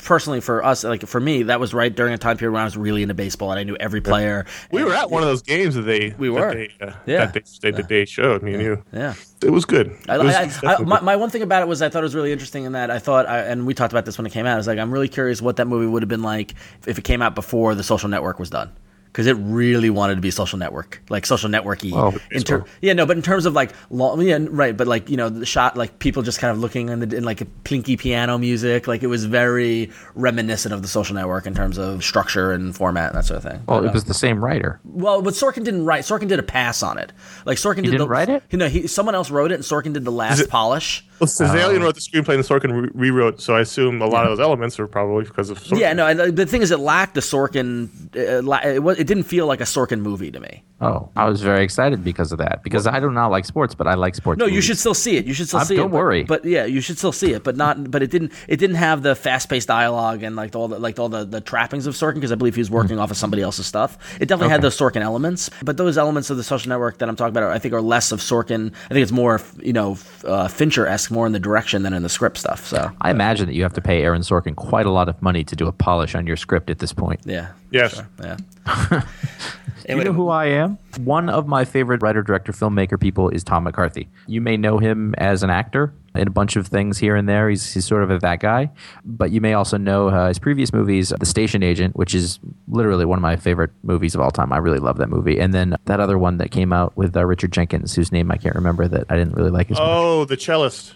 personally for us, like for me, that was right during a time period when I was really into baseball and I knew every player. We And- were at one of those games that they We that were. they, uh, Yeah. that they, that they showed me and you. Yeah. It was good. I, It was I, I, my, my one thing about it was I thought it was really interesting in that I thought, I, and we talked about this when it came out. I was like, I'm really curious what that movie would have been like if it came out before the Social Network was done. Because it really wanted to be social network, like social networky. Oh, in ter- yeah, no, but in terms of like, long, yeah, right, but like you know, the shot, like people just kind of looking in, the, in like a plinky piano music, like it was very reminiscent of the social network in terms of structure and format and that sort of thing. Well, But, it uh, was the same writer. well, but Sorkin didn't write. Sorkin did a pass on it. Like Sorkin did didn't the, write it? You know, he someone else wrote it, and Sorkin did the last polish. Well, Zaillian wrote the screenplay and Sorkin re- rewrote, so I assume a lot of those elements are probably because of Sorkin. Yeah, no. and The thing is, it lacked the Sorkin. Uh, la- it, it didn't feel like a Sorkin movie to me. Oh, I was very excited because of that. Because I do not like sports, but I like sports. No, you should still see it. You should still Uh, see it. don't worry. But, yeah, you should still see it. But not. But it didn't. It didn't have the fast paced dialogue and like all the like all the, the trappings of Sorkin because I believe he was working off of somebody else's stuff. It definitely had those Sorkin elements, but those elements of the Social Network that I'm talking about, I think, are less of Sorkin. I think it's more you know uh, Fincher esque, more in the direction than in the script stuff. So I imagine that you have to pay Aaron Sorkin quite a lot of money to do a polish on your script at this point. yeah, Yes. yeah. <laughs> You know who I am? One of my favorite writer, director, filmmaker people is Tom McCarthy. You may know him as an actor in a bunch of things here and there. He's, he's sort of a, that guy. But you may also know uh, his previous movies, The Station Agent, which is literally one of my favorite movies of all time. I really love that movie. And then that other one that came out with uh, Richard Jenkins, whose name I can't remember, that I didn't really like as much. Oh, the cellist.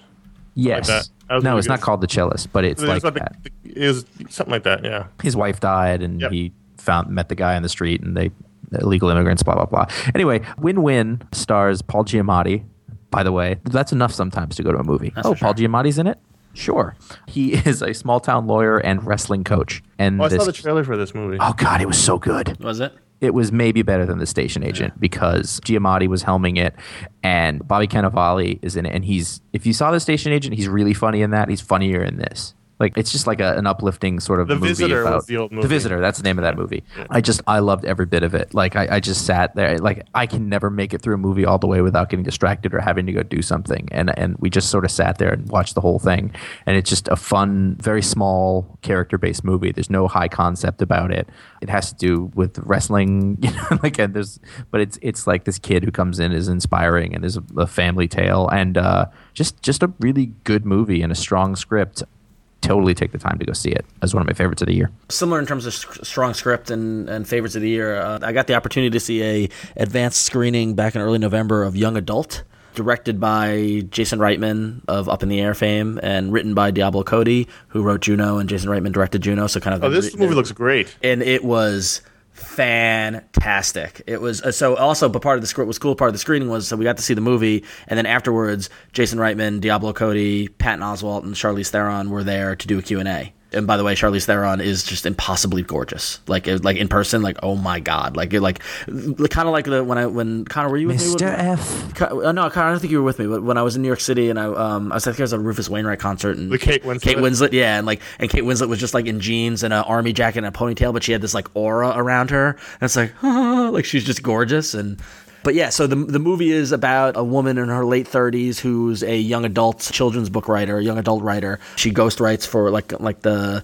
Yes. that. That no, really it's not called The Cellist, but it's It like was, that. the, it was something like that. Yeah. his wife died and Yep. he found met the guy on the street and they illegal immigrants blah blah blah. Anyway win win stars paul giamatti. By the way that's enough sometimes to go to a movie. Oh paul giamatti's in it? Sure. He <laughs> is a small town lawyer and wrestling coach. And Oh, I this saw the trailer for this movie. oh god it was so good. Was it? it was maybe better than the station agent because Giamatti was helming it and Bobby Cannavale is in it. And he's if you saw the station agent he's really funny in that. He's funnier in this like it's just like a, an uplifting sort of The movie Visitor about was the old movie. visitor that's the name of that movie. I just I loved every bit of it. Like I, I just sat there like I can never make it through a movie all the way without getting distracted or having to go do something. And and we just sort of sat there and watched the whole thing. And it's just a fun very small character based movie. There's no high concept about it. It has to do with wrestling <laughs> you know like and there's but it's it's like this kid who comes in is inspiring and is a, a family tale. And uh just just a really good movie and a strong script totally take the time to go see it as one of my favorites of the year similar in terms of s- strong script and, and favorites of the year. Uh, I got the opportunity to see a advanced screening back in early November of Young Adult, directed by Jason Reitman of Up in the Air fame, and written by Diablo Cody, who wrote Juno, and Jason Reitman directed Juno. So kind of Oh, this movie looks great. and it was fantastic. It was uh, so also, but part of the was cool. Part of the screening was so we got to see the movie, and then afterwards, Jason Reitman, Diablo Cody, Patton Oswalt, and Charlize Theron were there to do a Q and A. And by the way, Charlize Theron is just impossibly gorgeous. Like, it- like in person, like oh my god, like it, like kind of like the when I when Conor, were you with me? Mr. F Con- uh, no, Conor, I don't think you were with me. But when I was in New York City and I, um, I was I think I was at a Rufus Wainwright concert and The Kate Winslet? Kate Winslet, yeah, and like, and Kate Winslet was just like in jeans and an army jacket and a ponytail, but she had this like aura around her, and it's like, <laughs> like she's just gorgeous and. But yeah, so the the movie is about a woman in her late 30s who's a young adult children's book writer, a young adult writer. She ghost writes for like like the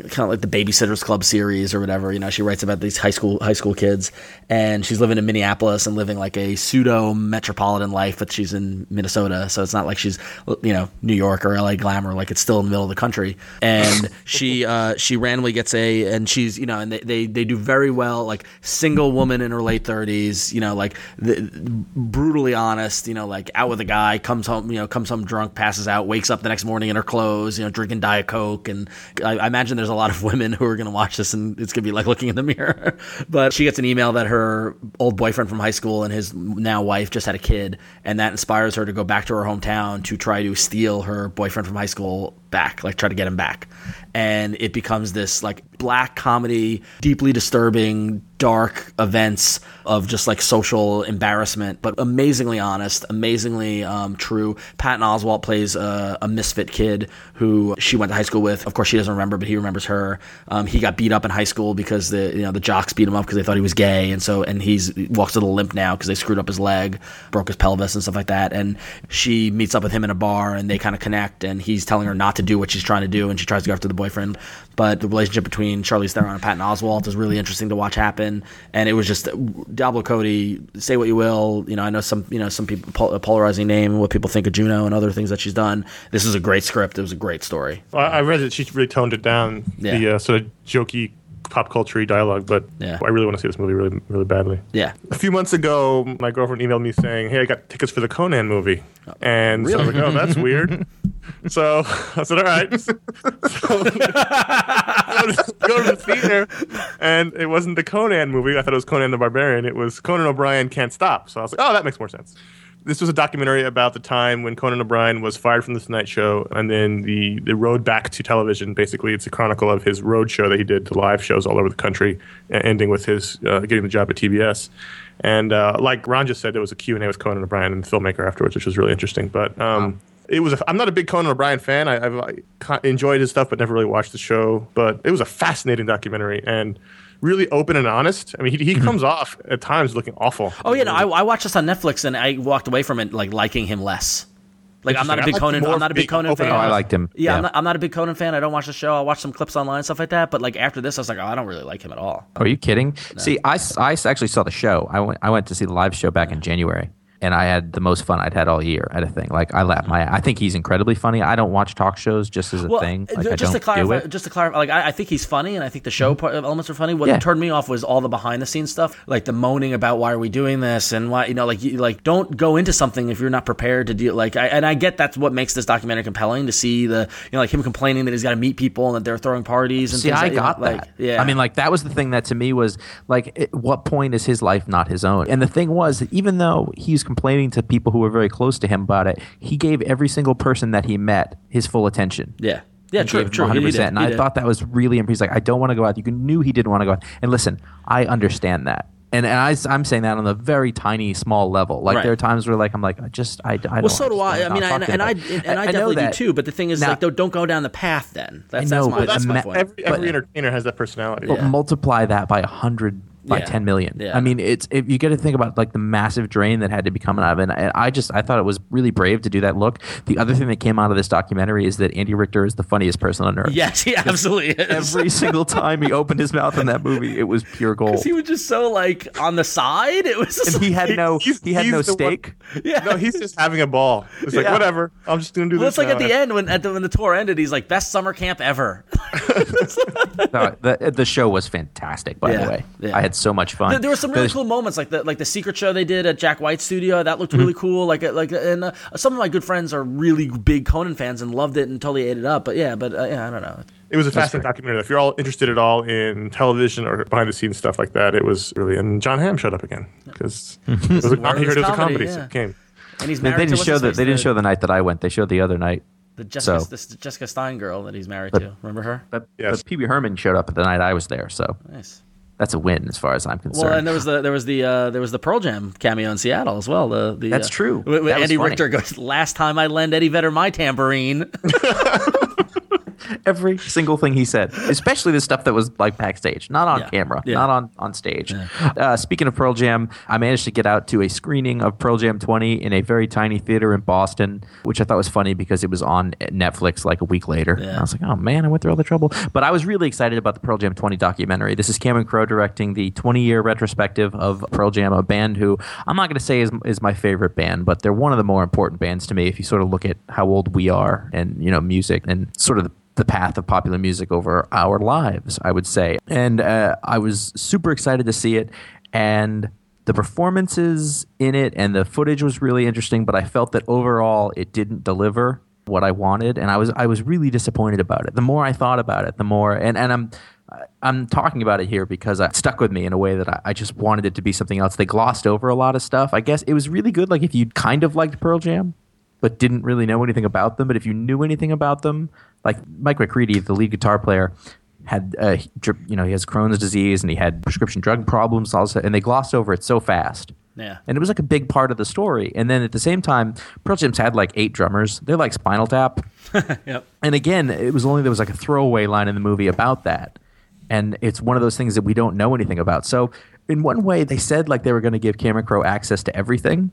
kind of like the Babysitters Club series or whatever. You know, she writes about these high school high school kids, and she's living in Minneapolis and living like a pseudo metropolitan life, but she's in Minnesota, so it's not like she's you know New York or LA glamour. Like it's still in the middle of the country, and <laughs> she uh, she randomly gets a and she's you know and they, they they do very well like single woman in her late thirties, you know like the, brutally honest, you know like out with a guy, comes home you know comes home drunk, passes out, wakes up the next morning in her clothes, you know drinking diet coke, and I, I imagine there's a lot of women who are going to watch this and it's going to be like looking in the mirror. <laughs> but she gets an email that her old boyfriend from high school and his now wife just had a kid, and that inspires her to go back to her hometown to try to steal her boyfriend from high school back, like try to get him back. And it becomes this like black comedy, deeply disturbing, dark events of just like social embarrassment, but amazingly honest, amazingly um, true. Patton Oswalt plays a, a misfit kid who she went to high school with. Of course, she doesn't remember, but he remembers her. Um, he got beat up in high school because the you know the jocks beat him up because they thought he was gay, and so and he's he walks with a limp now because they screwed up his leg, broke his pelvis and stuff like that. And she meets up with him in a bar, and they kind of connect, and he's telling her not to do what she's trying to do, and she tries to go after the boyfriend. But the relationship between Charlize Theron and Patton Oswalt is really interesting to watch happen, and it was just Diablo Cody. Say what you will, you know. I know some, you know, some people pol- polarizing name, what people think of Juno and other things that she's done. This is a great script. It was a great story. Well, I I read that she really toned it down, the Yeah. uh, sort of jokey pop culture dialogue, but Yeah. I really want to see this movie really, really badly. Yeah, A few months ago, my girlfriend emailed me saying, "Hey, I got tickets for the Conan movie," and so I was like, "Oh, that's <laughs> weird." So <laughs> I said, "All right." <laughs> so, go, <laughs> to, go to the theater, and it wasn't the Conan movie. I thought it was Conan the Barbarian. It was Conan O'Brien Can't Stop. So I was like, "Oh, that makes more sense." This was a documentary about the time when Conan O'Brien was fired from the Tonight Show, and then the the road back to television. Basically, it's a chronicle of his road show that he did to live shows all over the country, ending with his uh, getting the job at TBS. And uh, like Ron just said, there was a Q and A with Conan O'Brien and the filmmaker afterwards, which was really interesting. But um, it was. A, I'm not a big Conan O'Brien fan. I, I've I enjoyed his stuff, but never really watched the show. But it was a fascinating documentary and really open and honest. I mean, he, he comes off at times looking awful. Mm-hmm. Oh yeah, no, I, I watched this on Netflix and I walked away from it like liking him less. Like I'm not a big Conan. like I'm not a big Conan fan. Oh, I liked him. Yeah, Yeah. I'm, not, I'm not a big Conan fan. I don't watch the show. I watch some clips online and stuff like that. But like after this, I was like, oh, I don't really like him at all. Are you kidding? See, I, I actually saw the show. I went I went to see the live show back in January, and I had the most fun I'd had all year at a thing. Like I laughed my. I think he's incredibly funny. I don't watch talk shows just as a thing. Like, just to clarify, it. just to clarify, like I, I think he's funny, and I think the show mm-hmm. part, elements are funny. What Yeah. turned me off was all the behind the scenes stuff, like the moaning about why are we doing this and why you know, like you, like don't go into something if you're not prepared to deal. Like, I, and I get that's what makes this documentary compelling to see the you know like him complaining that he's got to meet people and that they're throwing parties and See, things I like, you know, got like, that. Yeah, I mean, like that was the thing that to me was like, at what point is his life not his own? And the thing was, that even though he's complaining to people who were very close to him about it, he gave every single person that he met his full attention. yeah, yeah, He true, gave true. He 100%. did, and I did. thought that was really impressive. He's Like, I don't want to go out. You knew he didn't want to go out. And listen, I understand that. And, and I, am saying that on a very tiny, small level. Like Right. there are times where, like, I'm like, I just, I, I don't. Well, so do I. I mean, know I, what I'm and I and I know definitely do too. But the thing is, Now- like, don't, don't go down the path. Then that's I know, that's my, but that's my ima- point. Every, every But- entertainer has that personality. But Yeah. multiply that by a hundred by Yeah. 10 million. Yeah. I mean, it's if you get to think about like the massive drain that had to be coming out of it. And I just I thought it was really brave to do that look. The other thing that came out of this documentary is that Andy Richter is the funniest person on earth. Yes, he absolutely is. Every single time he opened his mouth in that movie, it was pure gold. he was just so like on the side. It was just And he had no he had no the one- stake. yeah. No, he's just having a ball. It's like Yeah. whatever. I'm just gonna do well, this. it's like at the end when at the, when the tour ended, he's like best summer camp ever. <laughs> No, the, the show was fantastic, by Yeah, the way. yeah. I had so much fun. There, there were some really cool moments, like the like the secret show they did at Jack White's studio. That looked really cool. Like like and uh, some of my good friends are really big Conan fans and loved it and totally ate it up. But yeah, but uh, yeah, I don't know. It was a fascinating documentary. If you're all interested at all in television or behind the scenes stuff like that, it was really. And Jon Hamm showed up again because it was a, he heard it was a comedy, comedy, yeah. so it came. And he's They, didn't to show what's the his they didn't the- show the night that I went. They showed the other night. the Jessica so- this Jessica Stein girl that he's married to. Remember her? But, Yes. but Pee Wee Herman showed up at the night I was there, so Nice. That's a win as far as I'm concerned. Well, and there was the there was the uh, there was the Pearl Jam cameo in Seattle as well. The, the That's uh, true. with That Andy. Richter goes, "Last time I lend Eddie Vedder my tambourine." <laughs> Every single thing he said, especially the stuff that was like backstage, not on Yeah. camera, Yeah. not on on stage. Uh, speaking of Pearl Jam, I managed to get out to a screening of Pearl Jam 20 in a very tiny theater in Boston, which I thought was funny because it was on Netflix like a week later. Yeah. I was like, oh man, I went through all the trouble. But I was really excited about the Pearl Jam 20 documentary. This is Cameron Crowe directing the 20 year retrospective of Pearl Jam, a band who I'm not going to say is, is my favorite band, but they're one of the more important bands to me if you sort of look at how old we are and, you know, music and sort of the the path of popular music over our lives, I would say. And uh, I was super excited to see it. And the performances in it and the footage was really interesting, but I felt that overall it didn't deliver what I wanted, and I was I was really disappointed about it. The more I thought about it, the more and and I'm I'm talking about it here because it stuck with me in a way that I, I just wanted it to be something else. They glossed over a lot of stuff. I guess it was really good. Like if you kind of liked Pearl Jam, but didn't really know anything about them. But if you knew anything about them, like Mike McCready, the lead guitar player, had uh, you know he has Crohn's disease and he had prescription drug problems also, and they glossed over it so fast. Yeah. And it was like a big part of the story. And then at the same time, Pearl Jam's had like eight drummers. They're like Spinal Tap. <laughs> Yep. And again, it was only there was like a throwaway line in the movie about that. And it's one of those things that we don't know anything about. So in one way, they said like they were going to give Cameron Crowe access to everything,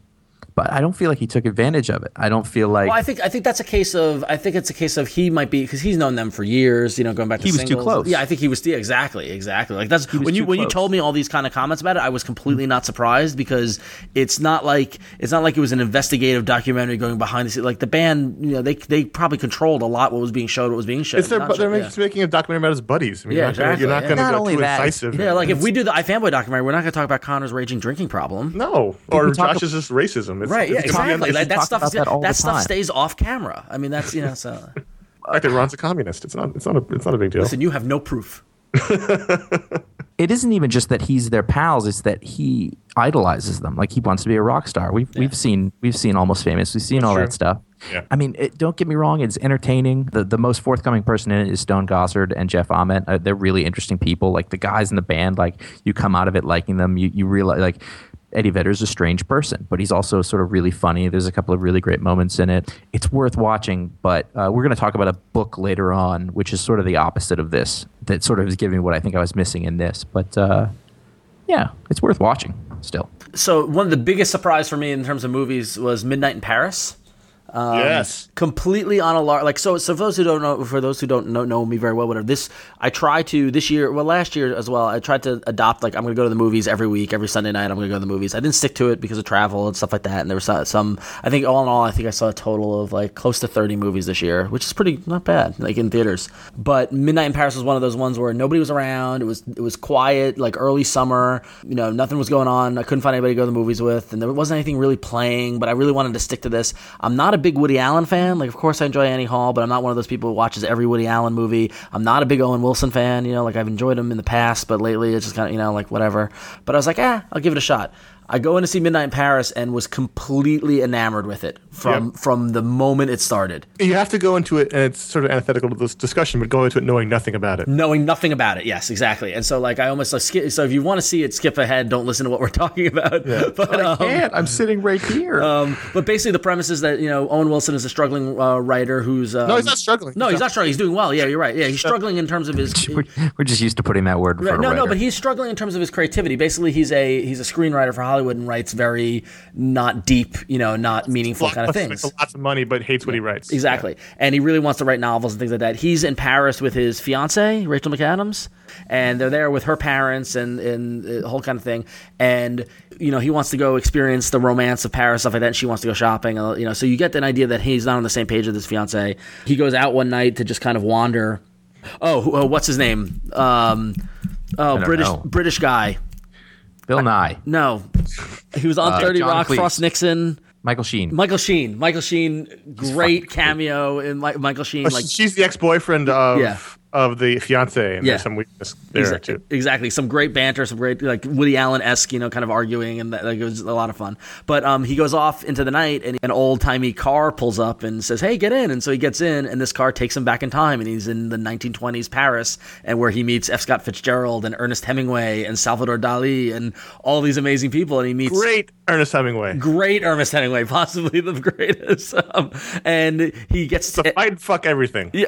but I don't feel like he took advantage of it. I don't feel like Well, I think I think that's a case of I think it's a case of he might be because he's known them for years. You know, going back to He was too close. Yeah, I think he was. Yeah, exactly, exactly. Like that's was when you too when you told me all these kind of comments about it, I was completely not surprised because it's not like it's not like it was an investigative documentary going behind the scenes. Like the band, you know, they they probably controlled a lot what was being showed, what was being shown. It's their, they're shown- making, yeah. making a documentary about his buddies. I mean, Yeah, you're not gonna- exactly, You're not yeah. going to Not go that, incisive. Yeah, like if we do the iFanboy documentary, we're not going to talk about Conor's raging drinking problem. no, or can talk Josh's just racism. It's, Right? Yeah, it's gonna be on- exactly. it's That, that stuff, that that stuff stays off camera. I mean, that's you know. So fact that Ron's a communist. It's not. It's not a. It's not a big deal. listen, you have no proof. <laughs> it isn't even just that he's their pals; it's that he idolizes them. Like he wants to be a rock star. We've we've seen we've seen Almost Famous. We've seen all true. that stuff. Yeah. I mean, it, don't get me wrong; it's entertaining. The the most forthcoming person in it is Stone Gossard and Jeff Ament. Uh, they're really interesting people. Like the guys in the band, like you come out of it liking them. You you realize like. Eddie Vedder is a strange person, but he's also sort of really funny. There's a couple of really great moments in it. It's worth watching, but uh, we're going to talk about a book later on, which is sort of the opposite of this, that sort of is giving what I think I was missing in this. But uh, yeah, it's worth watching still. So one of the biggest surprise for me in terms of movies was Midnight in Paris. Um, yes. completely on a large like so so for those who don't know for those who don't know, know me very well whatever this i try to this year well last year as well i tried to adopt like i'm gonna go to the movies every week every sunday night i'm gonna go to the movies. I didn't stick to it because of travel and stuff like that and there was some, some i think all in all i think i saw a total of like close to 30 movies this year which is pretty not bad like in theaters. But midnight in paris was one of those ones where nobody was around it was it was quiet like early summer you know nothing was going on i couldn't find anybody to go to the movies with and there wasn't anything really playing but i really wanted to stick to this. I'm not a big woody allen fan. Like of course i enjoy annie hall but i'm not one of those people who watches every woody allen movie. I'm not a big owen wilson fan you know like i've enjoyed him in the past but lately it's just kind of you know like whatever. But i was like ah i'll give it a shot I go in to see Midnight in Paris and was completely enamored with it from Yep. from the moment it started, You have to go into it, and it's sort of antithetical to this discussion, but go into it knowing nothing about it. knowing nothing about it. Yes, exactly. And so like I almost like skip. So if you want to see it, skip ahead. Don't listen to what we're <laughs> talking about. <laughs> But I um, Man, I'm sitting right here. um, but basically, the premise is that you know Owen Wilson is a struggling uh, writer who's um, No, he's not struggling. No, he's not struggling. He's doing well. Yeah, you're right. Yeah, he's struggling in terms of his. <laughs> we're, we're just used to putting that word for Right, a no, no, but he's struggling in terms of his creativity. Basically, he's a he's a screenwriter for Hollywood and writes very not deep, you know, not meaningful kind of things. makes lots of money, but hates what he writes. Exactly. And he really wants to write novels and things like that. He's in Paris with his fiance, Rachel McAdams, and they're there with her parents and, and the whole kind of thing. And, you know, he wants to go experience the romance of Paris, stuff like that, and she wants to go shopping. uh, You know, so you get an idea that he's not on the same page with his fiance. He goes out one night to just kind of wander. Oh, uh, what's his name? Um, oh, British know. British guy. Bill Nye, No, he was on uh, Thirty John Rock. Cleese. Frost Nixon. Michael Sheen. Michael Sheen. Michael Sheen. Great cameo in Michael Sheen. Oh, Like she's the ex-boyfriend of Yeah. Of the fiance, and Yeah. there's some weakness there Exa- too. Exactly. Some great banter, some great like Woody Allen esque, you know, kind of arguing, and that, like it was a lot of fun. But um, he goes off into the night, and an old timey car pulls up and says, "Hey, get in!" And so he gets in, and this car takes him back in time, and he's in the 1920s Paris, and where he meets F. Scott Fitzgerald and Ernest Hemingway and Salvador Dali and all these amazing people, and he meets Great Ernest Hemingway. great Ernest Hemingway, possibly the <laughs> greatest. Um, and he gets to fight fuck everything. <laughs>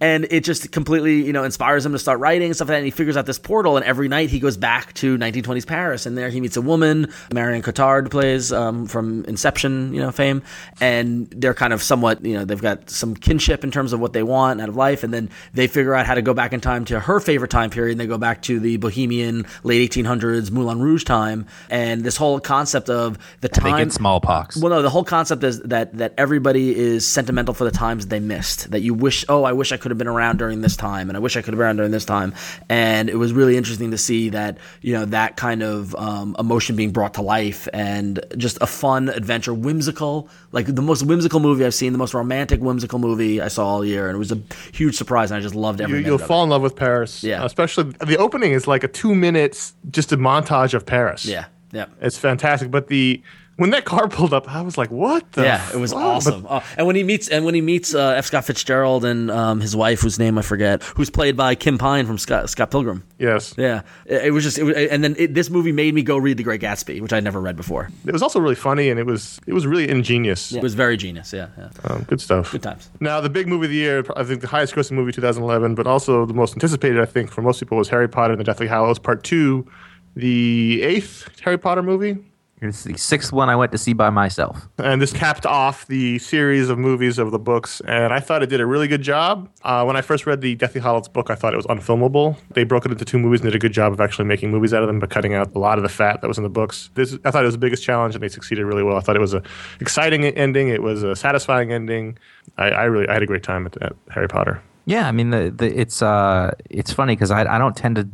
and it just completely you know inspires him to start writing and stuff like that and he figures out this portal and every night he goes back to 1920s paris and there he meets a woman marion cotillard plays um, from inception you know fame and they're kind of somewhat you know they've got some kinship in terms of what they want out of life and then they figure out how to go back in time to her favorite time period and they go back to the bohemian late 1800s moulin rouge time and this whole concept of the They time get smallpox. well, no, the whole concept is that that everybody is sentimental for the times they missed. That you wish, oh, I wish I could have been around during this time, and I wish I could have been around during this time. And it was really interesting to see that you know that kind of um, emotion being brought to life, and just a fun adventure, whimsical, like the most whimsical movie I've seen, the most romantic whimsical movie I saw all year, and it was a huge surprise, and I just loved every You, you'll of it. fall in love with Paris. Yeah. Especially the opening is like a two minutes, just a montage of Paris. Yeah, yeah. It's fantastic. But the when that car pulled up, I was like, "What the?" yeah, it was fuck? awesome. Oh, and when he meets and when he meets uh, F. Scott Fitzgerald and um, his wife, whose name I forget, who's played by Kim Pine from Scott, Scott Pilgrim. Yes, Yeah, it, it was just, it was, and then it, this movie made me go read The Great Gatsby, which I'd never read before. it was also really funny, and it was it was really ingenious. It was very genius. Yeah, yeah. Um, good stuff. good times. Now, the big movie of the year, I think the highest grossing movie 2011, but also the most anticipated, I think, for most people was Harry Potter and the Deathly Hallows Part 2, the eighth Harry Potter movie. It's the sixth one I went to see by myself. And this capped off the series of movies of the books, and I thought it did a really good job. Uh, when I first read the Deathly Hallows book, I thought it was unfilmable. They broke it into two movies and did a good job of actually making movies out of them, but cutting out a lot of the fat that was in the books. This, I thought it was the biggest challenge, and they succeeded really well. I thought it was a exciting ending. It was a satisfying ending. I, I really I had a great time at, at Harry Potter. Yeah, I mean, the, the it's uh, it's funny because I I don't tend to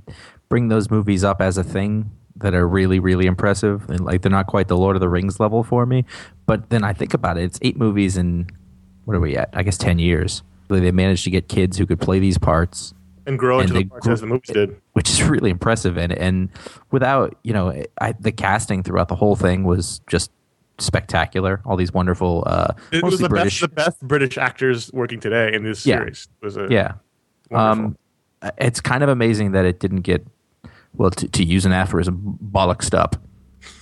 bring those movies up as a thing that are really really impressive and like they're not quite the Lord of the Rings level for me. But then I think about it, it's eight movies in what are we at? I guess ten years. They managed to get kids who could play these parts And grow into the parts grew- as the movies did. which is really impressive. And and without you know, I, the casting throughout the whole thing was just spectacular. All these wonderful, uh, It was the British. best, the best British actors working today in this Yeah. series. It was a yeah, wonderful. um, it's kind of amazing that it didn't get well to, to use an aphorism bollocksed up.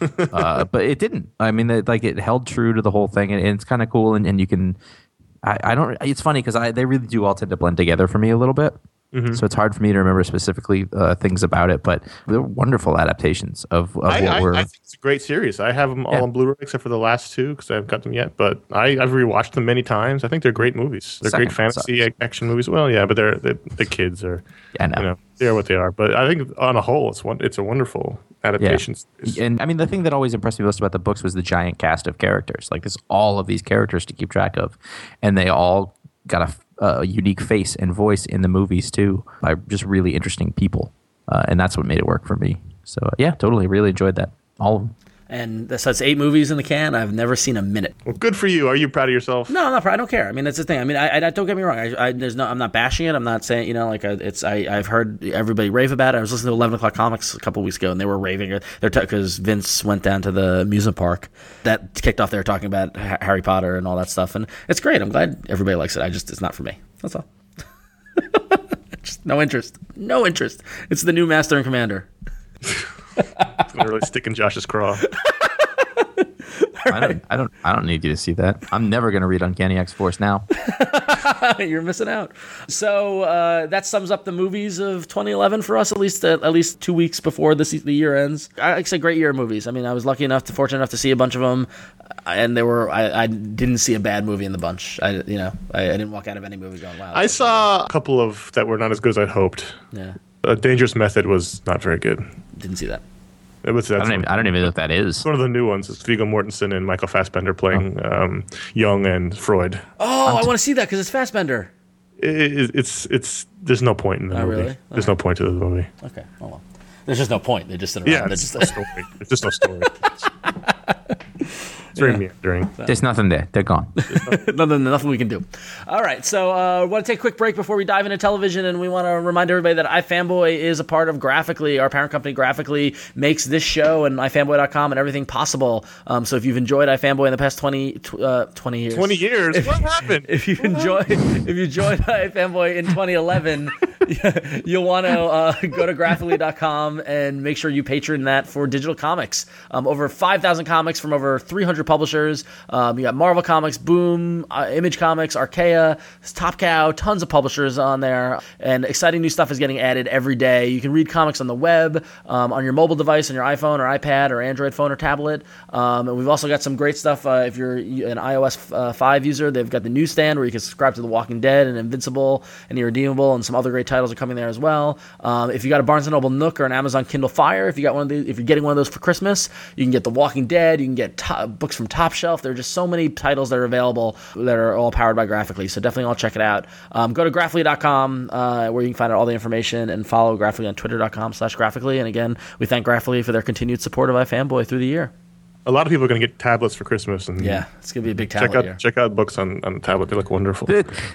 <laughs> uh, but it didn't. I mean, it, like it held true to the whole thing, and, and it's kind of cool. And, and you can, I, I don't. It's funny because I they really do all tend to blend together for me a little bit. Mm-hmm. So it's hard for me to remember specifically uh, things about it, but they're wonderful adaptations of, of I, what I, we're. I think it's a great series. I have them all Yeah. on Blu-ray except for the last two because I haven't got them yet. But I, I've rewatched them many times. I think they're great movies. They're great fantasy ac- action movies. Well, yeah, but they're, they the kids are, I know. you know, they're what they are. But I think on a whole, it's one. It's a wonderful adaptation. It's- And I mean, the thing that always impressed me most about the books was the giant cast of characters. Like, there's all of these characters to keep track of, and they all got a, a unique face and voice in the movies too by just really interesting people, uh, and that's what made it work for me. So yeah, totally, really enjoyed that. All of them. And that's, that's eight movies in the can. I've never seen a minute. Well, good for you. Are you proud of yourself? No, I'm not. proud. I don't care. I mean, that's the thing. I mean, I, I don't get me wrong. I, I there's no. I'm not bashing it. I'm not saying you know like I, it's. I I've heard everybody rave about it. I was listening to Eleven O'clock Comics a couple weeks ago, and they were raving. They're because Vince went down to the amusement park that kicked off. They were talking about Ha- Harry Potter and all that stuff, and it's great. I'm glad everybody likes it. I just it's not for me. That's all. <laughs> just no interest. No interest. It's the new Master and Commander. <laughs> <laughs> <laughs> It's gonna really stick in Josh's craw. <laughs> I don't, I don't, I don't need you to see that. I'm never going to read Uncanny X Force now. <laughs> You're missing out. So uh, that sums up the movies of 2011 for us, at least uh, at least two weeks before the, the year ends. I like I said, great year of movies. I mean, I was lucky enough, to fortunate enough to see a bunch of them, and there were I, I didn't see a bad movie in the bunch. I you know I, I didn't walk out of any movie going wow. I that's- saw a couple of that were not as good as I'd hoped. yeah A Dangerous Method was not very good. didn't see that. It was I don't even, I don't even know what that is. one of the new ones. It's Viggo Mortensen and Michael Fassbender playing um, Jung and Freud. Oh, I want to see that because it's Fassbender. It, it, it's it's there's no point in the Oh, movie. really? There's no point to the movie. Okay, oh well. There's just no point. They just sit around. Yeah, They're it's just, no story. It's just no story. <laughs> it's very meandering. There's nothing there. They're gone. <laughs> nothing, nothing we can do. All right, so uh, want to take a quick break before we dive into television, and we want to remind everybody that iFanboy is a part of Graphicly. Our parent company, Graphicly, makes this show and iFanboy.com and everything possible. Um, so if you've enjoyed iFanboy in the past 20, tw- uh, 20 years, Twenty years. What <laughs> happened? if you enjoy if you joined iFanboy in 2011, <laughs> you'll want to uh, <laughs> go to graphicly.com and make sure you patron that for digital comics. Um, over 5,000 comics from over 300 publishers. Um, you got Marvel Comics, Boom, uh, Image Comics, Archaia, Top Cow, tons of publishers on there, and exciting new stuff is getting added every day. You can read comics on the web, um, on your mobile device, on your iPhone or iPad or Android phone or tablet. Um, and we've also got some great stuff uh, if you're an iOS uh, 5 user. They've got the newsstand where you can subscribe to The Walking Dead and Invincible and Irredeemable, and some other great titles are coming there as well. Um, if you got a Barnes and Noble Nook or an Amazon Kindle Fire, if you got one of these, if you're getting one of those for Christmas, you can get The Walking Dead. You can get to- books from Top Shelf. There are just so many titles that are available that are all powered by Graphicly. So definitely all check it out. Um, go to graphicly.com uh, where you can find out all the information and follow Graphicly on twitter.com slash graphicly. And again, we thank Graphicly for their continued support of iFanboy through the year. A lot of people are going to get tablets for Christmas, and Yeah, it's going to be a big check tablet out year. check out books on on the tablet. They look wonderful.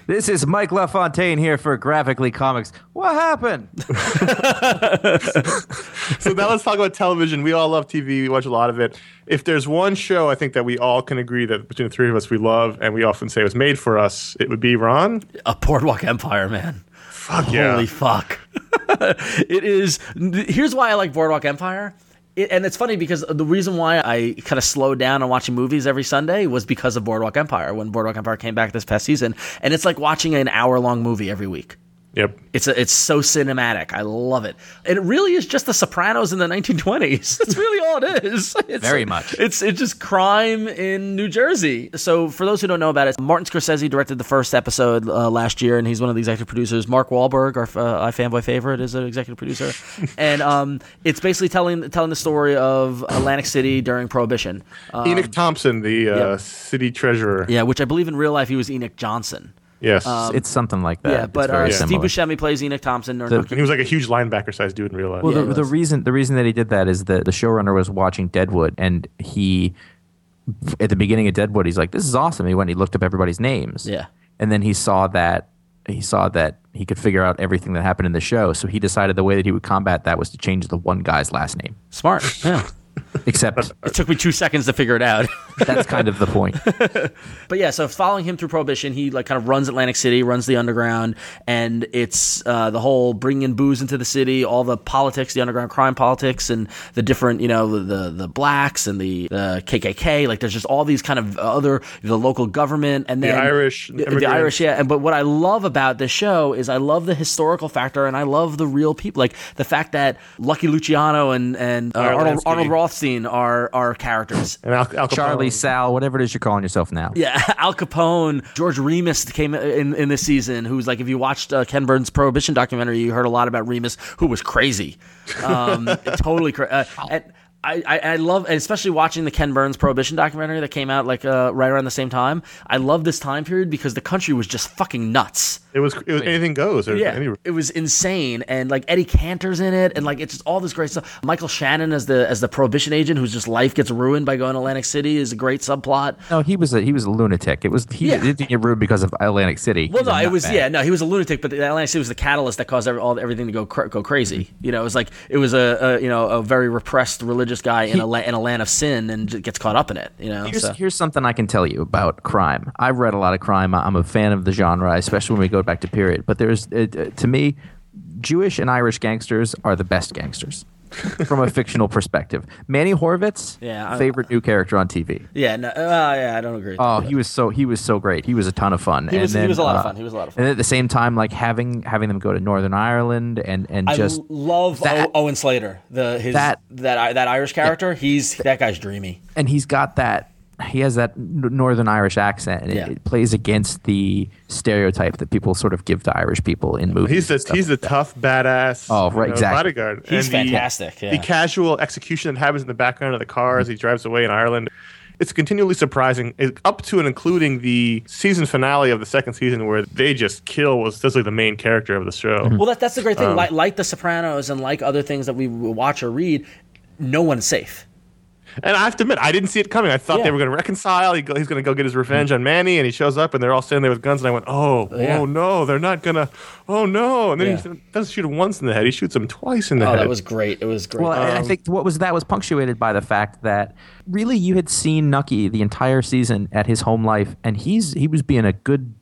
This is Mike LaFontaine here for Graphicly Comics. What happened? <laughs> <laughs> so now let's talk about television. We all love TV. We watch a lot of it. If there's one show I think that we all can agree that between the three of us we love and we often say was made for us, it would be Ron. A Boardwalk Empire, man. Fuck yeah. Holy fuck. <laughs> it is. Here's why I like Boardwalk Empire. It, and it's funny because the reason why I kind of slowed down on watching movies every Sunday was because of Boardwalk Empire when Boardwalk Empire came back this past season. And it's like watching an hour long movie every week. Yep. It's a, it's so cinematic. I love it. And it really is just The Sopranos in the 1920s. That's <laughs> really all it is. <laughs> It's, Very much. It's it's just crime in New Jersey. So for those who don't know about it, Martin Scorsese directed the first episode uh, last year, and he's one of the executive producers. Mark Wahlberg, our uh, iFanboy favorite, is an executive producer, <laughs> and um, it's basically telling telling the story of Atlantic City during Prohibition. Uh, Enoch Thompson, the uh, yeah. city treasurer. yeah, which I believe in real life he was Enoch Johnson. Yes. it's something like that. yeah, but uh, Steve. Buscemi plays Enoch Thompson. The- and he was like a huge linebacker sized dude in real life. Well, Yeah, the, the reason the reason that he did that is that the showrunner was watching Deadwood, and he at the beginning of Deadwood, he's like, "This is awesome." He went, and he looked up everybody's names, Yeah. and then he saw that he saw that he could figure out everything that happened in the show. So he decided the way that he would combat that was to change the one guy's last name. Smart. Yeah. Except <laughs> it took me two seconds to figure it out. <laughs> that's kind of the point. <laughs> But yeah, so following him through Prohibition, he like kind of runs Atlantic City, runs the underground, and it's uh, the whole bringing in booze into the city, all the politics, the underground crime politics, and the different, you know, the the, the blacks and the, the KKK. Like, there's just all these kind of other the local government and then the Irish, the, the. Irish, yeah. And but what I love about this show is I love the historical factor, and I love the real people, like the fact that Lucky Luciano and and uh, Arnold, Arnold Rothstein are are characters. And Al, Al Charlie, Sal, whatever it is you're calling yourself now. Yeah, <laughs> Al Capone, George Remus came in in this season. Who's like, if you watched uh, Ken Burns' Prohibition documentary, you heard a lot about Remus, who was crazy, um, <laughs> totally crazy. Uh, and I, I, I love, especially watching the Ken Burns Prohibition documentary that came out like uh, right around the same time. I love this time period because the country was just fucking nuts. It was it was anything goes. There Yeah, any- it was insane, and like Eddie Cantor's in it, and like it's just all this great stuff. Michael Shannon as the as the prohibition agent whose just life gets ruined by going to Atlantic City is a great subplot. No, he was a he was a lunatic. It was he Yeah. didn't get ruined because of Atlantic City. Well, He's no, it was nutbag. yeah, no, he was a lunatic, but the Atlantic City was the catalyst that caused every, all everything to go cr- go crazy. You know, it was like it was a, a you know a very repressed religious guy in a la- in a land of sin and gets caught up in it. You know, Here's, so. here's something I can tell you about crime. I've read a lot of crime. I'm a fan of the genre, especially when we go back to period. But there's, uh, to me, Jewish and Irish gangsters are the best gangsters from a fictional perspective. Manny Horvitz, Yeah, favorite new character on TV. yeah, no, uh, yeah, I don't agree. With Oh, that. he was so he was so great. He was a ton of fun. He and was- he was a lot of uh, fun. He was a lot of fun. And at the same time, like having having them go to Northern Ireland and and I just love that- Owen Slater, the his That- that that, that Irish character. He's that guy's dreamy. and he's got that he has that northern irish accent and it, Yeah. it plays against the stereotype that people sort of give to irish people in movies He's and the he's the like that. tough badass. Oh, you right, know, exactly. Bodyguard. He's And the- fantastic, yeah. The casual execution that happens in the background of the car as he drives away in Ireland. It's continually surprising, it- up to and including the season finale of the second season, where they just kill was essentially the main character of the show. Well, that, that's the great thing. Um, like, like The Sopranos and like other things that we watch or read, no one's safe. And I have to admit, I didn't see it coming. I thought Yeah. they were going to reconcile. He go, he's going to go get his revenge on Manny, and he shows up, and they're all standing there with guns. And I went, "Oh, oh Yeah. oh no, they're not gonna. Oh no!" And then Yeah. he doesn't shoot him once in the head; he shoots him twice in the oh, head. Oh, head. that was great. It was great. well I- I um, think what was that was punctuated by the fact that really you had seen Nucky the entire season at his home life and he's he was being a good